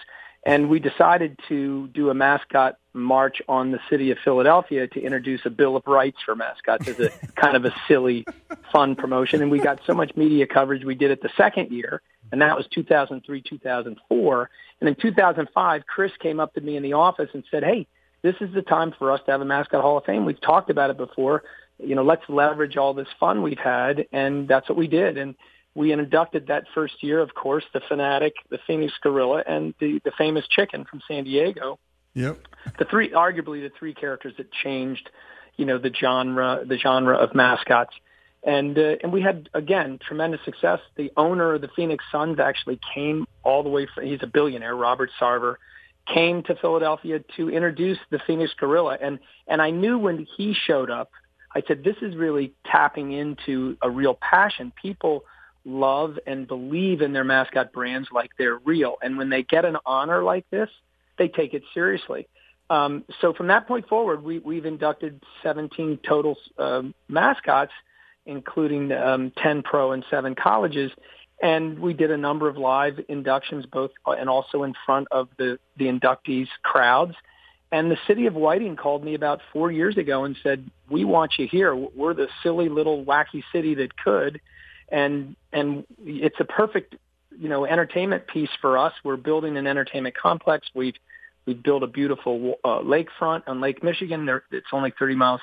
and we decided to do a mascot march on the city of Philadelphia to introduce a Bill of Rights for mascots as a kind of a silly, fun promotion. And we got so much media coverage. We did it the second year, and that was 2003, 2004. And in 2005, Chris came up to me in the office and said, "Hey, this is the time for us to have a mascot Hall of Fame. We've talked about it before. You know, let's leverage all this fun we've had, and that's what we did. And we inducted that first year, of course, the Phanatic, the Phoenix Gorilla, and the the famous chicken from San Diego. Yep. The three, arguably, the three characters that changed, you know, the genre, the genre of mascots. And uh, and we had again tremendous success. The owner of the Phoenix Suns actually came all the way from he's a billionaire, Robert Sarver, came to Philadelphia to introduce the Phoenix Gorilla. And and I knew when he showed up, I said this is really tapping into a real passion. People love and believe in their mascot brands like they're real. And when they get an honor like this, they take it seriously. Um, so from that point forward, we, we've inducted 17 total uh, mascots, including um, 10 pro and seven colleges. And we did a number of live inductions, both uh, and also in front of the, the inductees crowds. And the city of Whiting called me about four years ago and said, "We want you here. We're the silly little wacky city that could, and and it's a perfect, you know, entertainment piece for us. We're building an entertainment complex. We've we've built a beautiful uh, lakefront on Lake Michigan. There, it's only 30 miles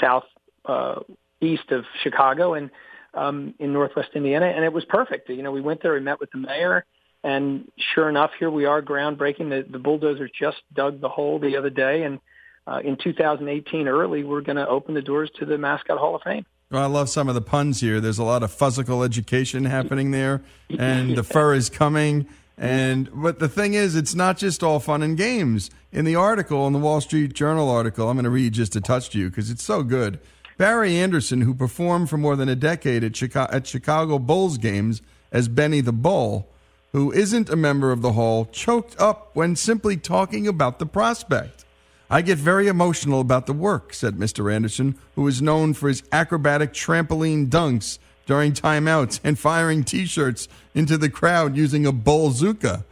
south uh, east of Chicago and um, in Northwest Indiana, and it was perfect. You know, we went there, we met with the mayor, and sure enough, here we are, groundbreaking. The, the bulldozers just dug the hole the other day, and uh, in 2018, early, we're going to open the doors to the Mascot Hall of Fame. Well, I love some of the puns here. There's a lot of physical education happening there, and the fur is coming. And but the thing is, it's not just all fun and games. In the article, in the Wall Street Journal article, I'm going to read just a touch to you because it's so good. Barry Anderson, who performed for more than a decade at Chicago, at Chicago Bulls games as Benny the Bull, who isn't a member of the Hall, choked up when simply talking about the prospect. I get very emotional about the work, said Mr. Anderson, who is known for his acrobatic trampoline dunks during timeouts and firing t shirts into the crowd using a bullzooka.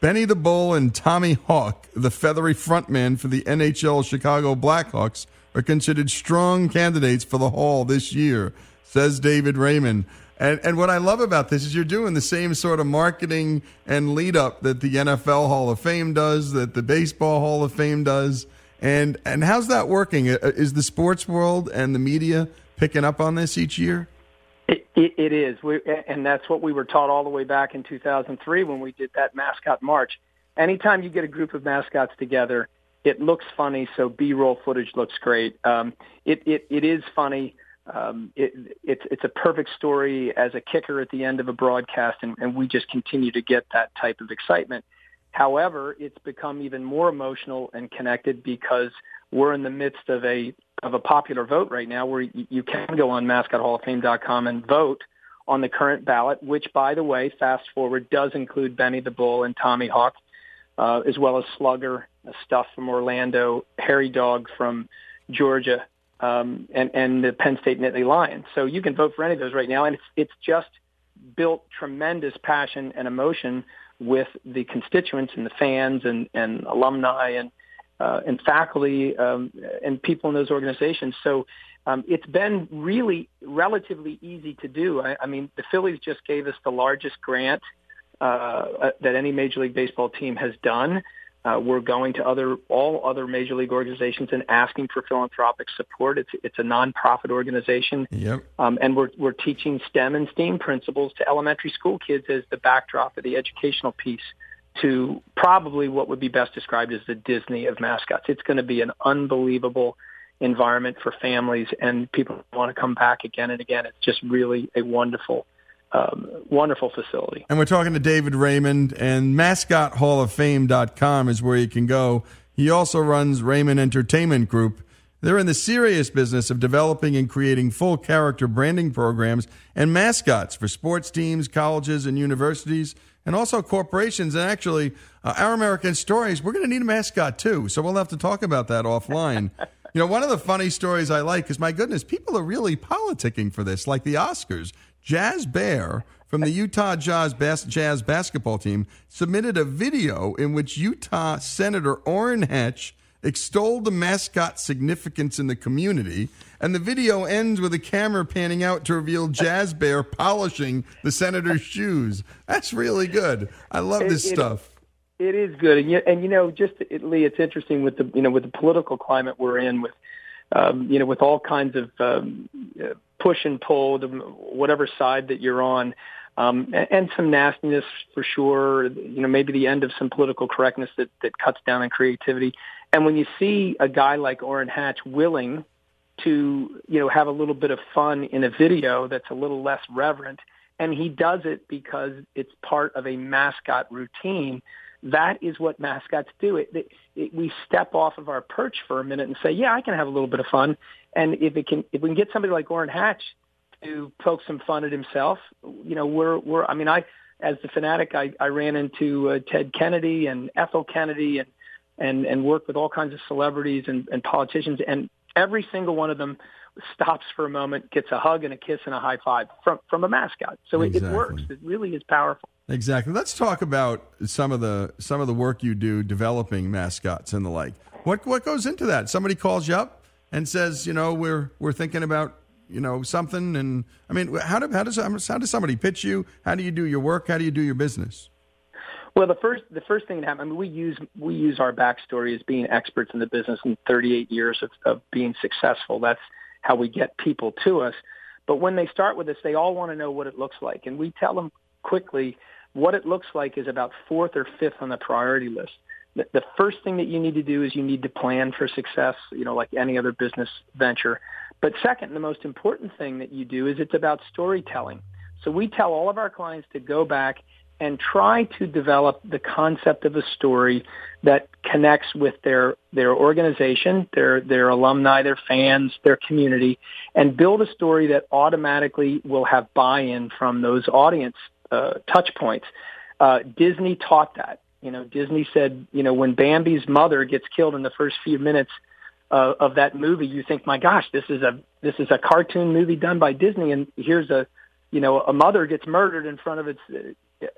Benny the Bull and Tommy Hawk, the feathery frontman for the NHL Chicago Blackhawks, are considered strong candidates for the Hall this year, says David Raymond. And, and what I love about this is you're doing the same sort of marketing and lead up that the NFL Hall of Fame does, that the Baseball Hall of Fame does. And, and how's that working? Uh, Is the sports world and the media picking up on this each year? It, it, it is, we, and that's what we were taught all the way back in 2003 when we did that mascot march. Anytime you get a group of mascots together, it looks funny, so B-roll footage looks great. Um, it, it, it is funny. Um, it, it's, it's a perfect story as a kicker at the end of a broadcast, and, and we just continue to get that type of excitement. However, it's become even more emotional and connected because we're in the midst of a of a popular vote right now where you, you can go on mascothallofame.com and vote on the current ballot, which, by the way, fast forward does include Benny the Bull and Tommy Hawk, uh, as well as Slugger, Stuff from Orlando, Hairy Dawg from Georgia, um, and, and the Penn State Nittany Lions. So you can vote for any of those right now, and it's, it's just built tremendous passion and emotion with the constituents and the fans and, and alumni and uh, and faculty um, and people in those organizations. So um, it's been really relatively easy to do. I, I mean, the Phillies just gave us the largest grant uh, that any Major League Baseball team has done. Uh, we're going to other all other major league organizations and asking for philanthropic support. It's it's a nonprofit organization, Yep. um, and we're we're teaching STEM and STEAM principles to elementary school kids as the backdrop of the educational piece to probably what would be best described as the Disney of mascots. It's going to be an unbelievable environment for families and people want to come back again and again. It's just really a wonderful, um, wonderful facility. And we're talking to David Raymond, and MascotHallOfFame.com is where you can go. He also runs Raymond Entertainment Group. They're in the serious business of developing and creating full character branding programs and mascots for sports teams, colleges, and universities. and also corporations. And actually, uh, our American stories, we're going to need a mascot too. So we'll have to talk about that offline. you know, one of the funny stories I like is my goodness, people are really politicking for this, like the Oscars. Jazz Bear from the Utah Jazz, bas- Jazz basketball team submitted a video in which Utah Senator Orrin Hatch extolled the mascot's significance in the community. And the video ends with a camera panning out to reveal Jazz Bear polishing the senator's shoes. That's really good. I love this It- it- stuff. It is good, and you, and you know, just it, Lee, it's interesting with the you know with the political climate we're in, with um, you know with all kinds of um, push and pull, the, whatever side that you're on, um, and, and some nastiness for sure. You know, maybe the end of some political correctness that that cuts down on creativity. And when you see a guy like Orrin Hatch willing to you know have a little bit of fun in a video that's a little less reverent and he does it because it's part of a mascot routine that is what mascots do it, it, it we step off of our perch for a minute and say yeah i can have a little bit of fun and if it can if we can get somebody like Orrin Hatch to poke some fun at himself you know we're we're i mean i as the Phanatic i i ran into uh, ted kennedy and ethel kennedy and and and worked with all kinds of celebrities and, and politicians and every single one of them stops for a moment, gets a hug and a kiss and a high five from from a mascot. So it, it works. It really is powerful. Exactly. Let's talk about some of the some of the work you do developing mascots and the like. What what goes into that? Somebody calls you up and says, you know, we're we're thinking about you know something, and I mean, how do how does how does somebody pitch you? How do you do your work? How do you do your business? Well, the first the first thing that happened, I mean, we use we use our backstory as being experts in the business and 38 years of, of being successful. That's how we get people to us. But when they start with us, they all want to know what it looks like, and we tell them quickly what it looks like is about fourth or fifth on the priority list. The, first thing that you need to do is you need to plan for success, you know, like any other business venture. But second, the most important thing that you do is it's about storytelling. So we tell all of our clients to go back and try to develop the concept of a story that connects with their their organization, their their alumni, their fans, their community, and build a story that automatically will have buy-in from those audience uh, touch points. Uh, Disney taught that. You know, Disney said, you know, when Bambi's mother gets killed in the first few minutes uh, of that movie, you think, my gosh, this is a this is a cartoon movie done by Disney, and here's a you know a mother gets murdered in front of its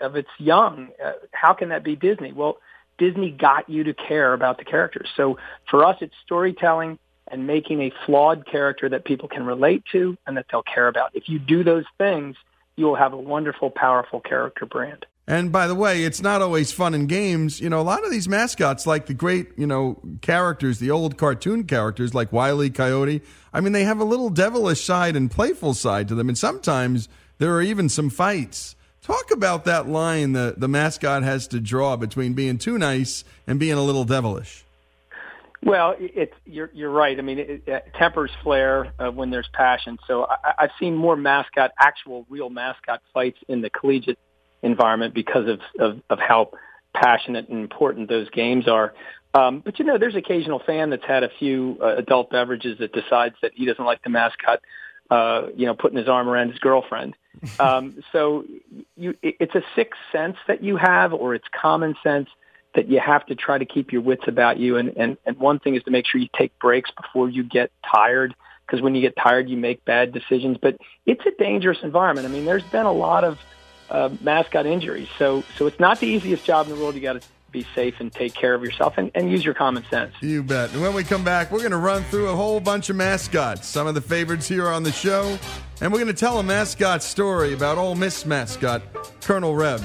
of its young. Uh, how can that be Disney? Well, Disney got you to care about the characters. So for us, it's storytelling and making a flawed character that people can relate to and that they'll care about. If you do those things, you will have a wonderful, powerful character brand. And by the way, it's not always fun and games. You know, a lot of these mascots, like the great, you know, characters, the old cartoon characters like Wiley. Coyote, I mean, they have a little devilish side and playful side to them. And sometimes there are even some fights. Talk about that line the, the mascot has to draw between being too nice and being a little devilish. Well, it's you're you're right. I mean, it, it tempers flare uh, when there's passion. So I, I've seen more mascot, actual, real mascot fights in the collegiate environment because of of, of how passionate and important those games are. Um, but you know, there's occasional fan that's had a few uh, adult beverages that decides that he doesn't like the mascot. Uh, you know, putting his arm around his girlfriend. Um, so you, it, it's a sixth sense that you have, or it's common sense that you have to try to keep your wits about you. And, and, and one thing is to make sure you take breaks before you get tired, because when you get tired, you make bad decisions. But it's a dangerous environment. I mean, there's been a lot of uh, mascot injuries, so so it's not the easiest job in the world. You got to be safe and take care of yourself and, and use your common sense. You bet. And when we come back, we're going to run through a whole bunch of mascots, some of the favorites here on the show, and we're going to tell a mascot story about Ole Miss Mascot, Colonel Reb,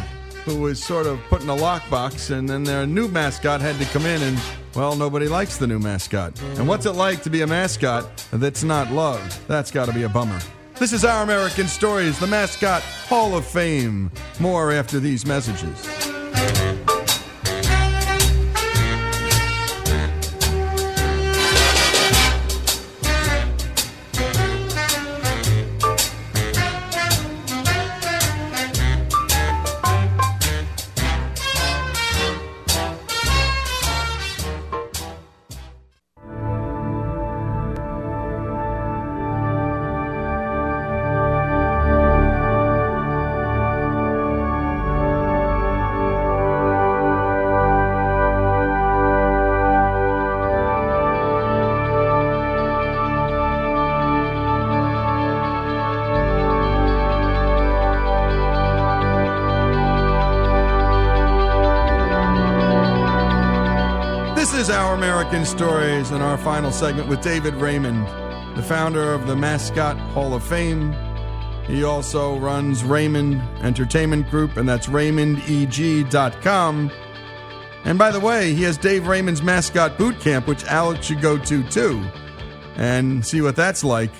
who was sort of put in a lockbox, and then their new mascot had to come in, and, well, nobody likes the new mascot. And what's it like to be a mascot that's not loved? That's got to be a bummer. This is Our American Stories, the Mascot Hall of Fame. More after these messages. Segment with David Raymond, the founder of the Mascot Hall of Fame. He also runs Raymond Entertainment Group, and that's RaymondEG.com. And by the way, he has Dave Raymond's Mascot Boot Camp, which Alex should go to too, and see what that's like.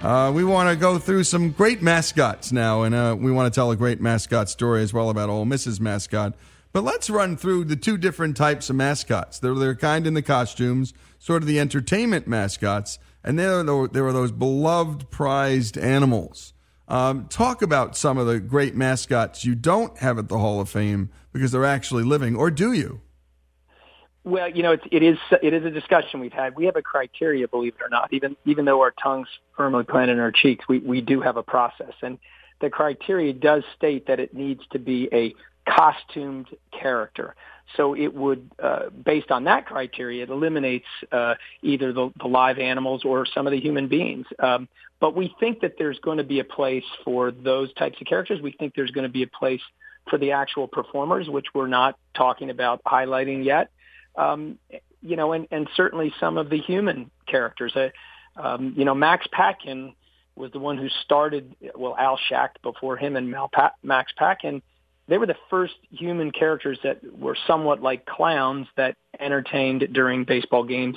Uh, we want to go through some great mascots now, and uh, we want to tell a great mascot story as well about Ole Miss's mascot. But let's run through the two different types of mascots. There, are kind in the costumes, sort of the entertainment mascots, and there, there are those beloved, prized animals. Um, talk about some of the great mascots you don't have at the Hall of Fame because they're actually living, or do you? Well, you know, it's, it is it is a discussion we've had. We have a criteria, believe it or not. Even even though our tongues firmly planted in our cheeks, we we do have a process, and the criteria does state that it needs to be a costumed character. So it would, uh, based on that criteria, it eliminates uh, either the, the live animals or some of the human beings. Um, but we think that there's going to be a place for those types of characters. We think there's going to be a place for the actual performers, which we're not talking about highlighting yet. Um, you know, and, and certainly some of the human characters. Uh, um, you know, Max Patkin was the one who started, well, Al Schacht before him and Mal pa- Max Patkin they were the first human characters that were somewhat like clowns that entertained during baseball games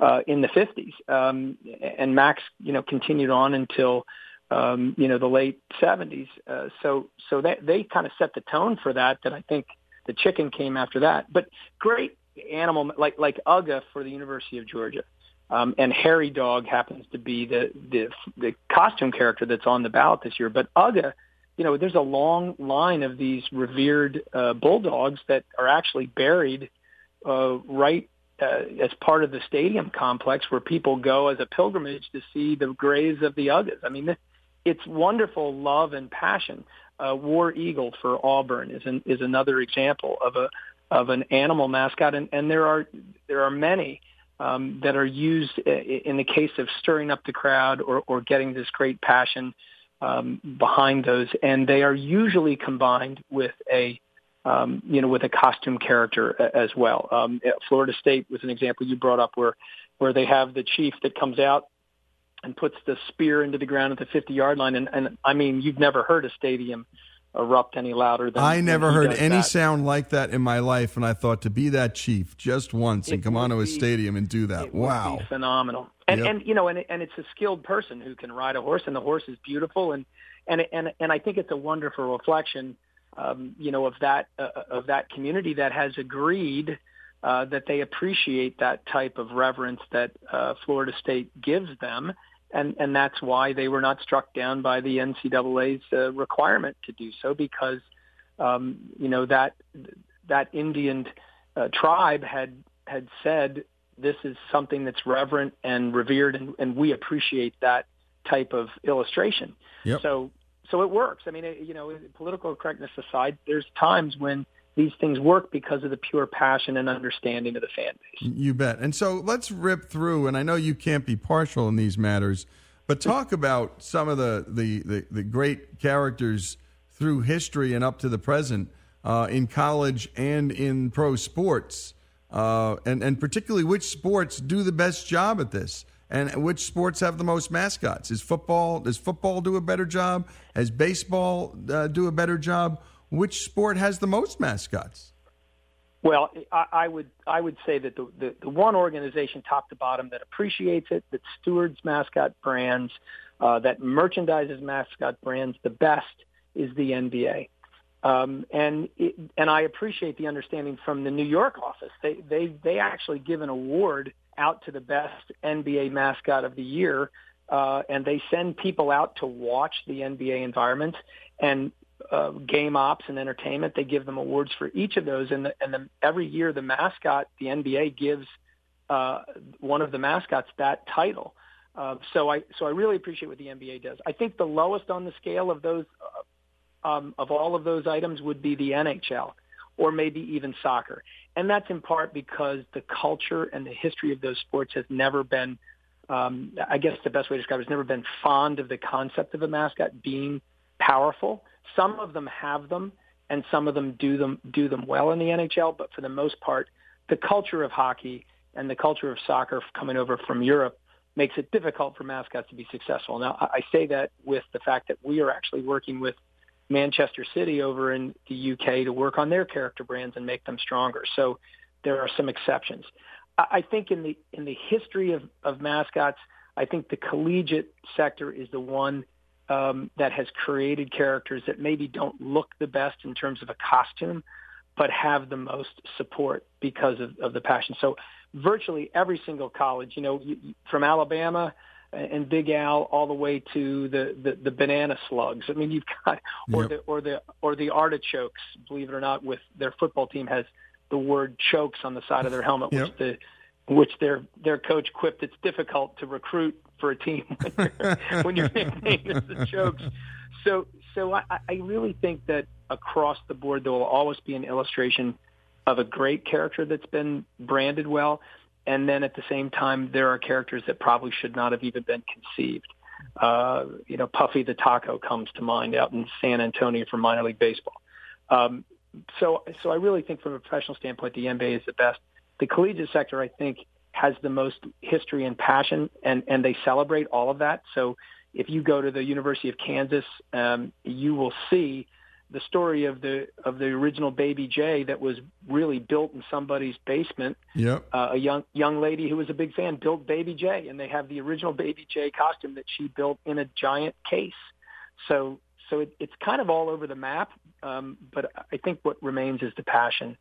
uh, in the 50s. Um, and Max, you know, continued on until um, you know the late 70s. Uh, so so that they kind of set the tone for that. That I think the chicken came after that. But great animal like like Uga for the University of Georgia. Um, and Hairy Dawg happens to be the, the the costume character that's on the ballot this year. But Uga you know, there's a long line of these revered uh, bulldogs that are actually buried uh, right uh, as part of the stadium complex where people go as a pilgrimage to see the graves of the Ugas. I mean, it's wonderful love and passion. Uh, War Eagle for Auburn is an, is another example of a of an animal mascot, and, and there are there are many um, that are used in the case of stirring up the crowd or, or getting this great passion um, behind those, and they are usually combined with a um, you know with a costume character as well. Um, Florida State was an example you brought up where where they have the chief that comes out and puts the spear into the ground at the 50 yard line, and, and I mean you've never heard a stadium erupt any louder than I never heard any that. sound like that in my life, and I thought to be that chief just once It and come onto a stadium and do that. Wow. be phenomenal. And Yep. and you know, and and it's a skilled person who can ride a horse, and the horse is beautiful, and and and and I think it's a wonderful reflection, um, you know, of that uh, of that community that has agreed. Uh, that they appreciate that type of reverence that uh, Florida State gives them, and and that's why they were not struck down by the NCAA's uh, requirement to do so because um, you know that that Indian uh, tribe had had said this is something that's reverent and revered, and, and we appreciate that type of illustration. Yep. So so it works. I mean, it, you know, political correctness aside, there's times when these things work because of the pure passion and understanding of the fan base. You bet. And so let's rip through, and I know you can't be partial in these matters, but talk about some of the, the, the, the great characters through history and up to the present uh, in college and in pro sports, uh, and, and particularly which sports do the best job at this. And which sports have the most mascots? Is football? Does football do a better job? Has baseball uh, do a better job? Which sport has the most mascots? Well, I, I would I would say that the, the the one organization top to bottom that appreciates it, that stewards mascot brands, uh, that merchandises mascot brands the best is the NBA. Um, and it, and I appreciate the understanding from the New York office. They they they actually give an award out to the best NBA mascot of the year, uh, and they send people out to watch the NBA environment and uh, game ops and entertainment. They give them awards for each of those, and the, and the, every year the mascot, the NBA gives uh, one of the mascots that title. Uh, so I so I really appreciate what the NBA does. I think the lowest on the scale of those uh, um, of all of those items would be the NHL or maybe even soccer. And that's in part because the culture and the history of those sports has never been, um, I guess the best way to describe it, has never been fond of the concept of a mascot being powerful. Some of them have them, and some of them do them do them well in the NHL. But for the most part, the culture of hockey and the culture of soccer coming over from Europe makes it difficult for mascots to be successful. Now, I say that with the fact that we are actually working with Manchester City over in the UK to work on their character brands and make them stronger. So there are some exceptions. I think in the in the history of, of mascots, I think the collegiate sector is the one um, that has created characters that maybe don't look the best in terms of a costume, but have the most support because of, of the passion. So virtually every single college, you know, from Alabama and Big Al all the way to the, the, the banana slugs. I mean, you've got or yep. the or the or the artichokes. Believe it or not, with their football team has the word chokes on the side of their helmet, yep. which the which their their coach quipped it's difficult to recruit for a team when you're, when you're nicknamed as the chokes. So so I, I really think that across the board there will always be an illustration of a great character that's been branded well, and then at the same time there are characters that probably should not have even been conceived. Uh, you know, Puffy the Taco comes to mind out in San Antonio for minor league baseball. Um, so, so I really think from a professional standpoint, the NBA is the best. The collegiate sector, I think, has the most history and passion, and and they celebrate all of that. So, if you go to the University of Kansas, um, you will see the story of the of the original Baby Jay that was really built in somebody's basement. Yep. Uh, a young young lady who was a big fan built Baby Jay, and they have the original Baby Jay costume that she built in a giant case. So so it, it's kind of all over the map. Um, but I think what remains is the passion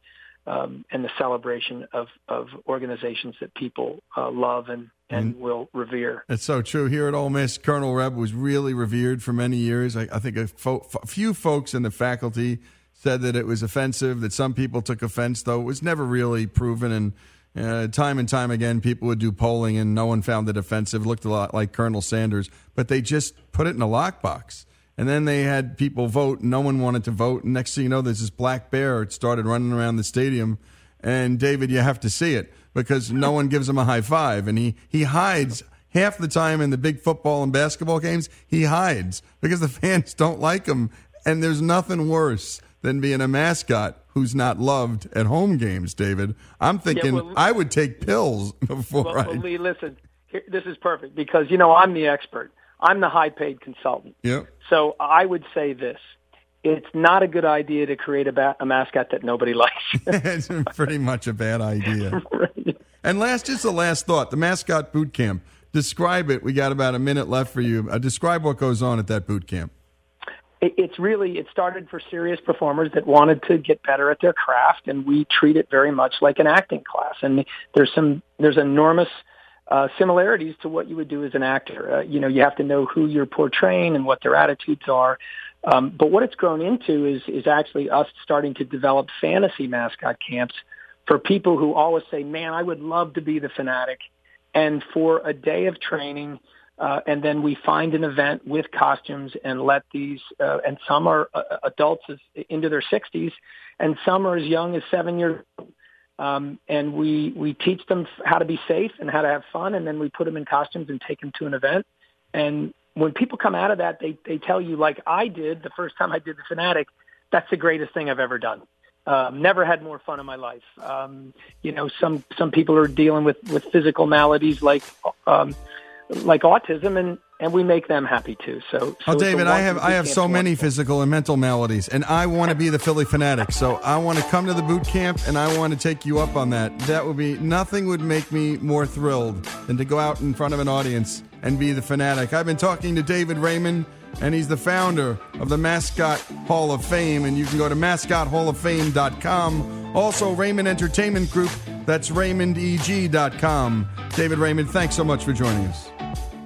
um, and the celebration of, of organizations that people uh, love and, and, will revere. It's so true. Here at Ole Miss, Colonel Reb was really revered for many years. I, I think a fo- few folks in the faculty said that it was offensive, that some people took offense, though it was never really proven. And uh, time and time again, people would do polling and no one found it offensive. It looked a lot like Colonel Sanders, but they just put it in a lockbox. And then they had people vote. No one wanted to vote. And next thing you know, there's this black bear. It started running around the stadium. And David, you have to see it because no one gives him a high five. And he, he hides half the time in the big football and basketball games. He hides because the fans don't like him. And there's nothing worse than being a mascot who's not loved at home games, David. I'm thinking yeah, well, I would take pills before well, I. Well, Lee, listen, here, this is perfect because, you know, I'm the expert. I'm the high paid consultant. Yep. So I would say this. It's not a good idea to create a, ba- a mascot that nobody likes. it's pretty much a bad idea. right. And last, just the last thought: the mascot boot camp. Describe it. We got about a minute left for you. Uh, describe what goes on at that boot camp. It, it's really it started for serious performers that wanted to get better at their craft, and we treat it very much like an acting class. And there's some there's enormous uh, similarities to what you would do as an actor. Uh, you know, you have to know who you're portraying and what their attitudes are. Um, but what it's grown into is is actually us starting to develop fantasy mascot camps for people who always say, "Man, I would love to be the Phanatic." And for a day of training, uh, and then we find an event with costumes and let these, uh, and some are uh, adults into their 60s, and some are as young as seven years old um, and we we teach them how to be safe and how to have fun, and then we put them in costumes and take them to an event. And when people come out of that, they they tell you like I did the first time I did the Phanatic. That's the greatest thing I've ever done. Um, never had more fun in my life. Um, you know, some some people are dealing with with physical maladies like um, like autism, and and we make them happy too. So, so oh, David, I have I have so many physical and mental maladies, and I want to be the Phillie Phanatic. So I want to come to the boot camp, and I want to take you up on that. That would be nothing would make me more thrilled than to go out in front of an audience and be the Phanatic. I've been talking to David Raymond. And he's the founder of the Mascot Hall of Fame. And you can go to mascothalloffame.com. Also, Raymond Entertainment Group. That's raymondeg.com. David Raymond, thanks so much for joining us.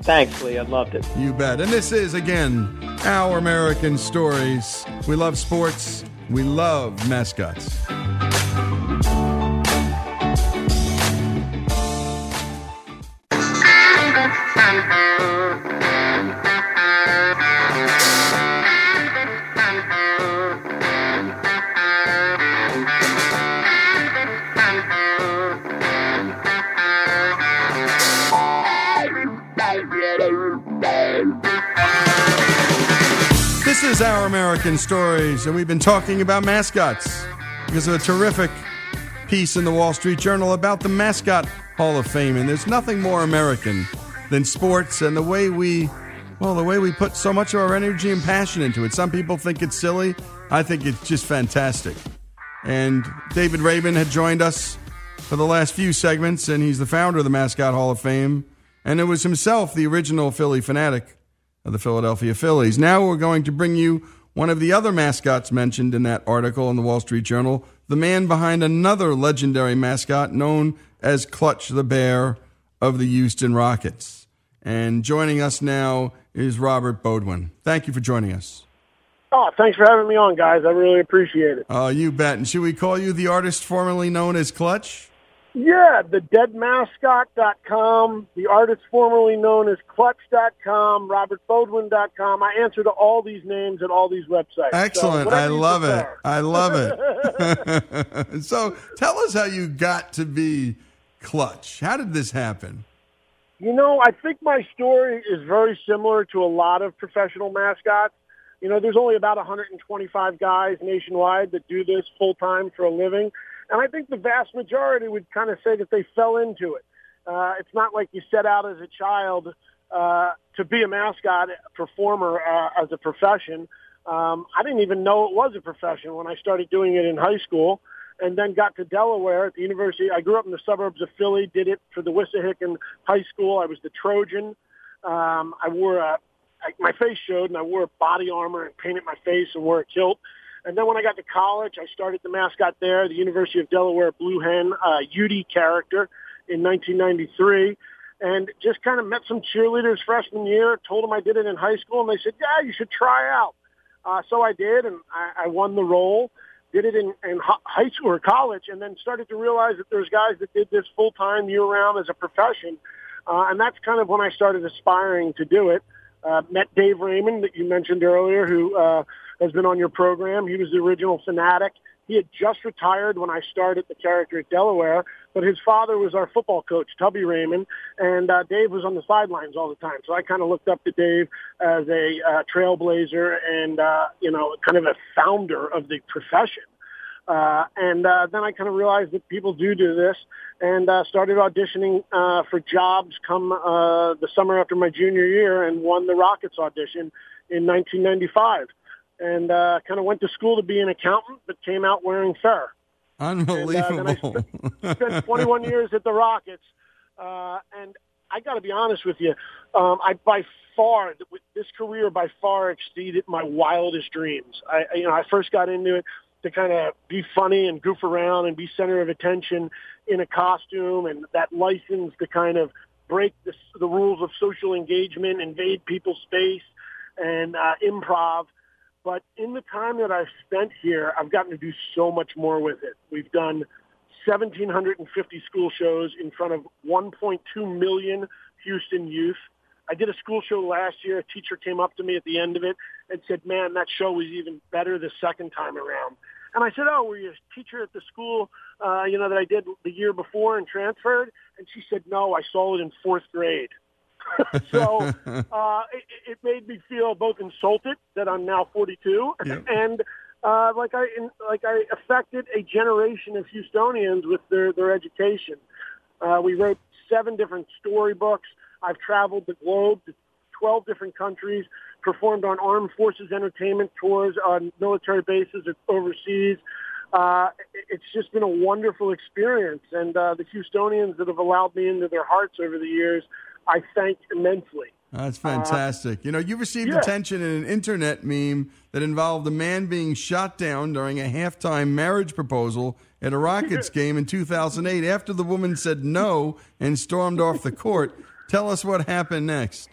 Thanks, Lee. I loved it. You bet. And this is, again, Our American Stories. We love sports, we love mascots. is Our American Stories, and we've been talking about mascots because of a terrific piece in the Wall Street Journal about the mascot Hall of Fame, and there's nothing more American than sports and the way we, well, the way we put so much of our energy and passion into it. Some people think it's silly. I think it's just fantastic. And David Raymond had joined us for the last few segments, and he's the founder of the Mascot Hall of Fame. And it was himself, the original Phillie Phanatic of the Philadelphia Phillies. Now we're going to bring you one of the other mascots mentioned in that article in the Wall Street Journal, the man behind another legendary mascot known as Clutch the Bear of the Houston Rockets. And joining us now is Robert Boudwin. Thank you for joining us. Oh, thanks for having me on, guys. I really appreciate it. Oh, you bet. And should we call you the artist formerly known as Clutch? Yeah, the deadmascot.com, the artist formerly known as clutch.com, robertboudwin.com. I answer to all these names at all these websites. Excellent. So I love it. I love it. so tell us how you got to be Clutch. How did this happen? You know, I think my story is very similar to a lot of professional mascots. You know, there's only about 125 guys nationwide that do this full time for a living. And I think the vast majority would kind of say that they fell into it. Uh, it's not like you set out as a child uh, to be a mascot performer uh, as a profession. Um, I didn't even know it was a profession when I started doing it in high school and then got to Delaware at the university. I grew up in the suburbs of Philly, did it for the Wissahickon High School. I was the Trojan. Um, I wore a, I, my face showed and I wore body armor and painted my face and wore a kilt. And then when I got to college, I started the mascot there, the University of Delaware Blue Hen, uh, UD character in 1993. And just kind of met some cheerleaders freshman year, told them I did it in high school, and they said, yeah, you should try out. Uh, so I did, and I, I won the role, did it in, in high school or college, and then started to realize that there's guys that did this full-time year-round as a profession. Uh, and that's kind of when I started aspiring to do it. Uh, met Dave Raymond that you mentioned earlier, who uh, has been on your program. He was the original Phanatic. He had just retired when I started the character at Delaware, but his father was our football coach, Tubby Raymond, and uh, Dave was on the sidelines all the time. So I kind of looked up to Dave as a uh, trailblazer and, uh, you know, kind of a founder of the profession. Uh, and uh, then I kind of realized that people do do this and uh, started auditioning uh, for jobs come uh, the summer after my junior year and won the Rockets audition in 1995 and uh, kind of went to school to be an accountant, but came out wearing fur. Unbelievable. And, uh, spent, spent 21 years at the Rockets, uh, and I got to be honest with you, um, I by far this career by far exceeded my wildest dreams. I, you know, I first got into it to kind of be funny and goof around and be center of attention in a costume, and that license to kind of break the, the rules of social engagement, invade people's space, and uh, improv. But in the time that I've spent here, I've gotten to do so much more with it. We've done 1,750 school shows in front of 1.2 million Houston youth. I did a school show last year. A teacher came up to me at the end of it and said, man, that show was even better the second time around. And I said, oh, were you a teacher at the school, uh, you know, that I did the year before and transferred? And she said, no, I saw it in fourth grade. so uh, it, it made me feel both insulted that I'm now 42 yep. and uh, like I in, like I affected a generation of Houstonians with their their education. Uh, we wrote seven different storybooks. I've traveled the globe to 12 different countries, performed on armed forces entertainment tours on military bases overseas. Uh, it's just been a wonderful experience, and uh, the Houstonians that have allowed me into their hearts over the years I thank immensely. That's fantastic. Uh, you know, you received yeah. attention in an internet meme that involved a man being shot down during a halftime marriage proposal at a Rockets game in 2008 after the woman said no and stormed off the court. Tell us what happened next.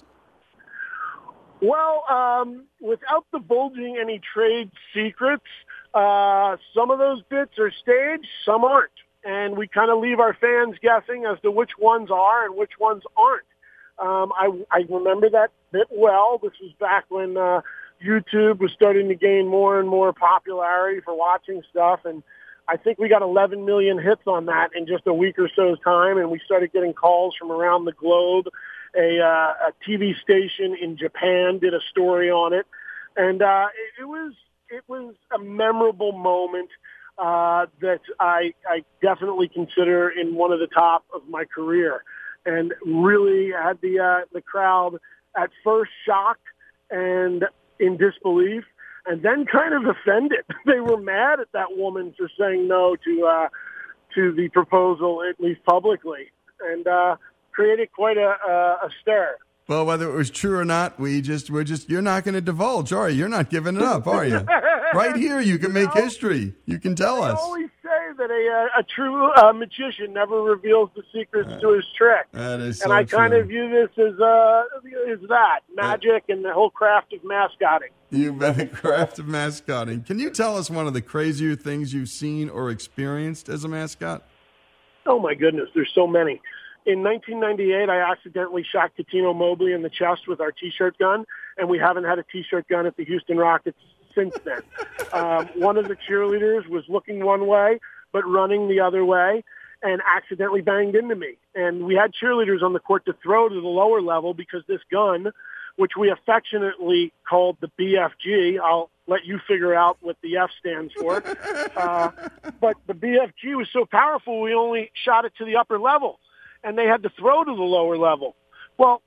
Well, um, without divulging any trade secrets, uh, some of those bits are staged, some aren't. And we kind of leave our fans guessing as to which ones are and which ones aren't. Um, I, I remember that bit well. This was back when uh, YouTube was starting to gain more and more popularity for watching stuff, and I think we got 11 million hits on that in just a week or so's time, and we started getting calls from around the globe. A, uh, a TV station in Japan did a story on it, and uh, it, it was it was a memorable moment. Uh, that I, I definitely consider in one of the top of my career, and really had the uh, the crowd at first shocked and in disbelief, and then kind of offended. they were mad at that woman for saying no to uh, to the proposal, at least publicly, and uh, created quite a, a, a stir. Well, whether it was true or not, we just we're just you're not going to divulge, are you? You're not giving it up, are you? right here, you can make history. You can tell us. Say that a, uh, a true uh, magician never reveals the secrets to his trick. That is and so I kind of view this as uh, as that magic and the whole craft of mascotting. You've been the craft of mascotting. Can you tell us one of the crazier things you've seen or experienced as a mascot? Oh my goodness, there's so many. In 1998, I accidentally shot Cuttino Mobley in the chest with our T-shirt gun, and we haven't had a T-shirt gun at the Houston Rockets since then. um, one of the cheerleaders was looking one way, but running the other way, and accidentally banged into me. And we had cheerleaders on the court to throw to the lower level because this gun, which we affectionately called the BFG, I'll let you figure out what the F stands for. Uh, but the BFG was so powerful, we only shot it to the upper level, and they had to throw to the lower level. Well,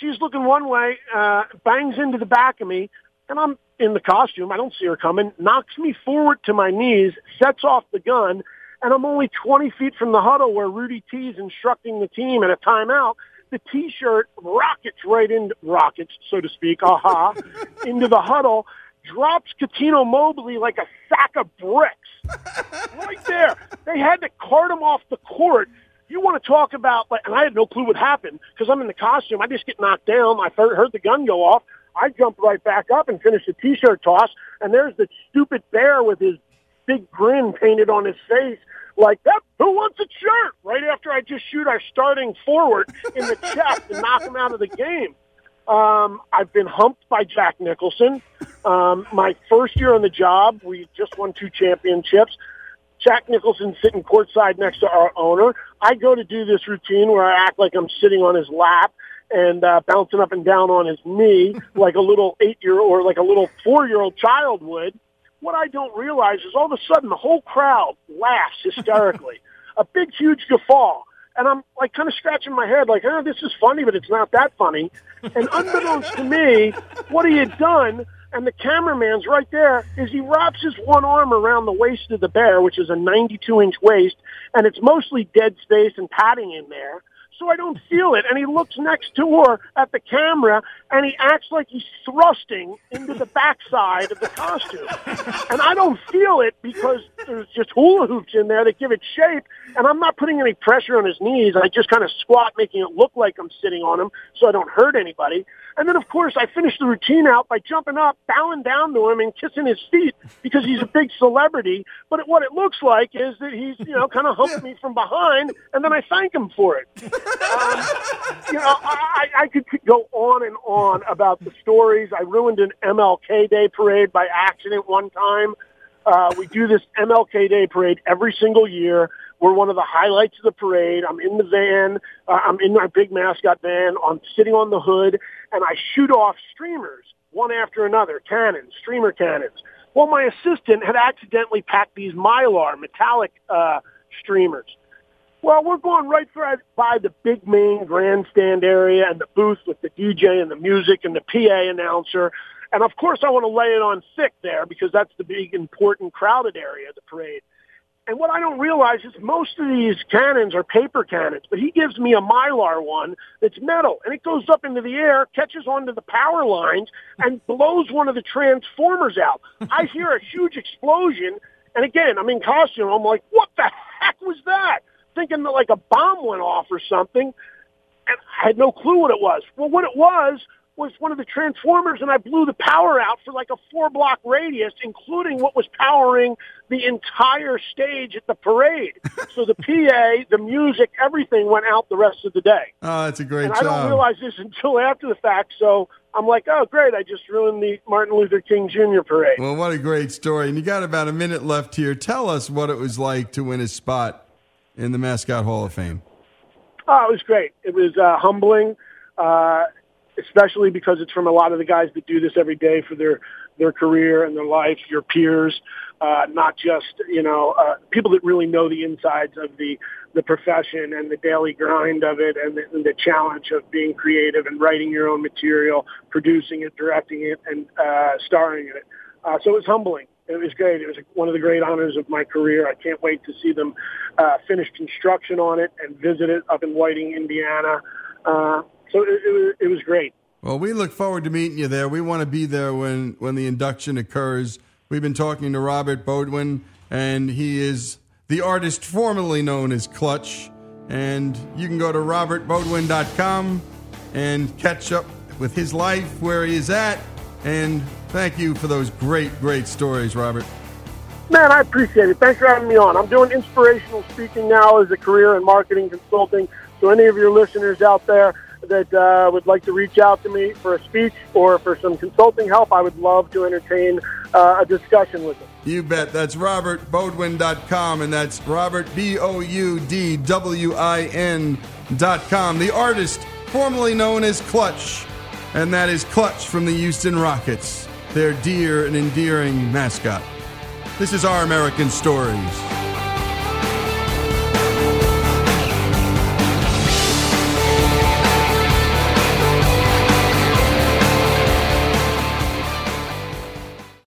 she's looking one way, uh, bangs into the back of me, and I'm in the costume. I don't see her coming. Knocks me forward to my knees, sets off the gun, and I'm only 20 feet from the huddle where Rudy T is instructing the team at a timeout. The T-shirt rockets right into rockets, so to speak, aha, into the huddle, drops Cuttino Mobley like a sack of bricks right there. They had to cart him off the court. You want to talk about, like, and I had no clue what happened because I'm in the costume. I just get knocked down. I heard the gun go off. I jumped right back up and finished the T-shirt toss. And there's the stupid bear with his big grin painted on his face like that. Who wants a shirt? Right after I just shoot our starting forward in the chest and knock him out of the game. Um, I've been humped by Jack Nicholson. Um, my first year on the job, we just won two championships. Jack Nicholson sitting courtside next to our owner. I go to do this routine where I act like I'm sitting on his lap and uh, bouncing up and down on his knee like a little eight year or like a little four year old child would. What I don't realize is all of a sudden the whole crowd laughs hysterically, a big huge guffaw. And I'm like kind of scratching my head, like, oh, this is funny, but it's not that funny. And unbeknownst to me, what he had done, and the cameraman's right there, is he wraps his one arm around the waist of the bear, which is a 92 inch waist, and it's mostly dead space and padding in there. So I don't feel it. And he looks next to her at the camera and he acts like he's thrusting into the backside of the costume. And I don't feel it because there's just hula hoops in there that give it shape. And I'm not putting any pressure on his knees. I just kind of squat, making it look like I'm sitting on him so I don't hurt anybody. And then, of course, I finish the routine out by jumping up, bowing down to him, and kissing his feet because he's a big celebrity. But what it looks like is that he's, you know, kind of humped me from behind, and then I thank him for it. Um, you know, I, I could go on and on about the stories. I ruined an MLK Day parade by accident one time. Uh, we do this MLK Day parade every single year. We're one of the highlights of the parade. I'm in the van. Uh, I'm in my big mascot van. I'm sitting on the hood, and I shoot off streamers one after another, cannons, streamer cannons. Well, my assistant had accidentally packed these mylar metallic uh, streamers. Well, we're going right for, by the big main grandstand area and the booth with the DJ and the music and the PA announcer. And of course, I want to lay it on thick there because that's the big, important, crowded area of the parade. And what I don't realize is most of these cannons are paper cannons, but he gives me a mylar one that's metal, and it goes up into the air, catches onto the power lines, and blows one of the transformers out. I hear a huge explosion, and again, I'm in costume. I'm like, what the heck was that? Thinking that like a bomb went off or something, and I had no clue what it was. Well, what it was was one of the transformers and I blew the power out for like a four block radius, including what was powering the entire stage at the parade. so the PA, the music, everything went out the rest of the day. Oh, that's a great and job. I don't realize this until after the fact. So I'm like, oh, great. I just ruined the Martin Luther King Jr. parade. Well, what a great story. And you got about a minute left here. Tell us what it was like to win a spot in the Mascot Hall of Fame. Oh, it was great. It was uh, humbling. Uh, especially because it's from a lot of the guys that do this every day for their their career and their life, your peers, uh, not just you know uh, people that really know the insides of the the profession and the daily grind of it and the, and the challenge of being creative and writing your own material, producing it, directing it, and uh, starring in it. Uh, so it was humbling. It was great. It was one of the great honors of my career. I can't wait to see them uh, finish construction on it and visit it up in Whiting, Indiana. Uh, so it, it, was, it was great. Well, we look forward to meeting you there. We want to be there when, when the induction occurs. We've been talking to Robert Boudwin, and he is the artist formerly known as Clutch. And you can go to robertboudwin.com and catch up with his life, where he is at. And thank you for those great, great stories, Robert. Man, I appreciate it. Thanks for having me on. I'm doing inspirational speaking now as a career in marketing consulting. So, any of your listeners out there that uh, would like to reach out to me for a speech or for some consulting help, I would love to entertain uh, a discussion with them. You bet. That's robertboudwin.com, and that's Robert, B O U D W I N.com. The artist formerly known as Clutch, and that is Clutch from the Houston Rockets, their dear and endearing mascot. This is Our American Stories.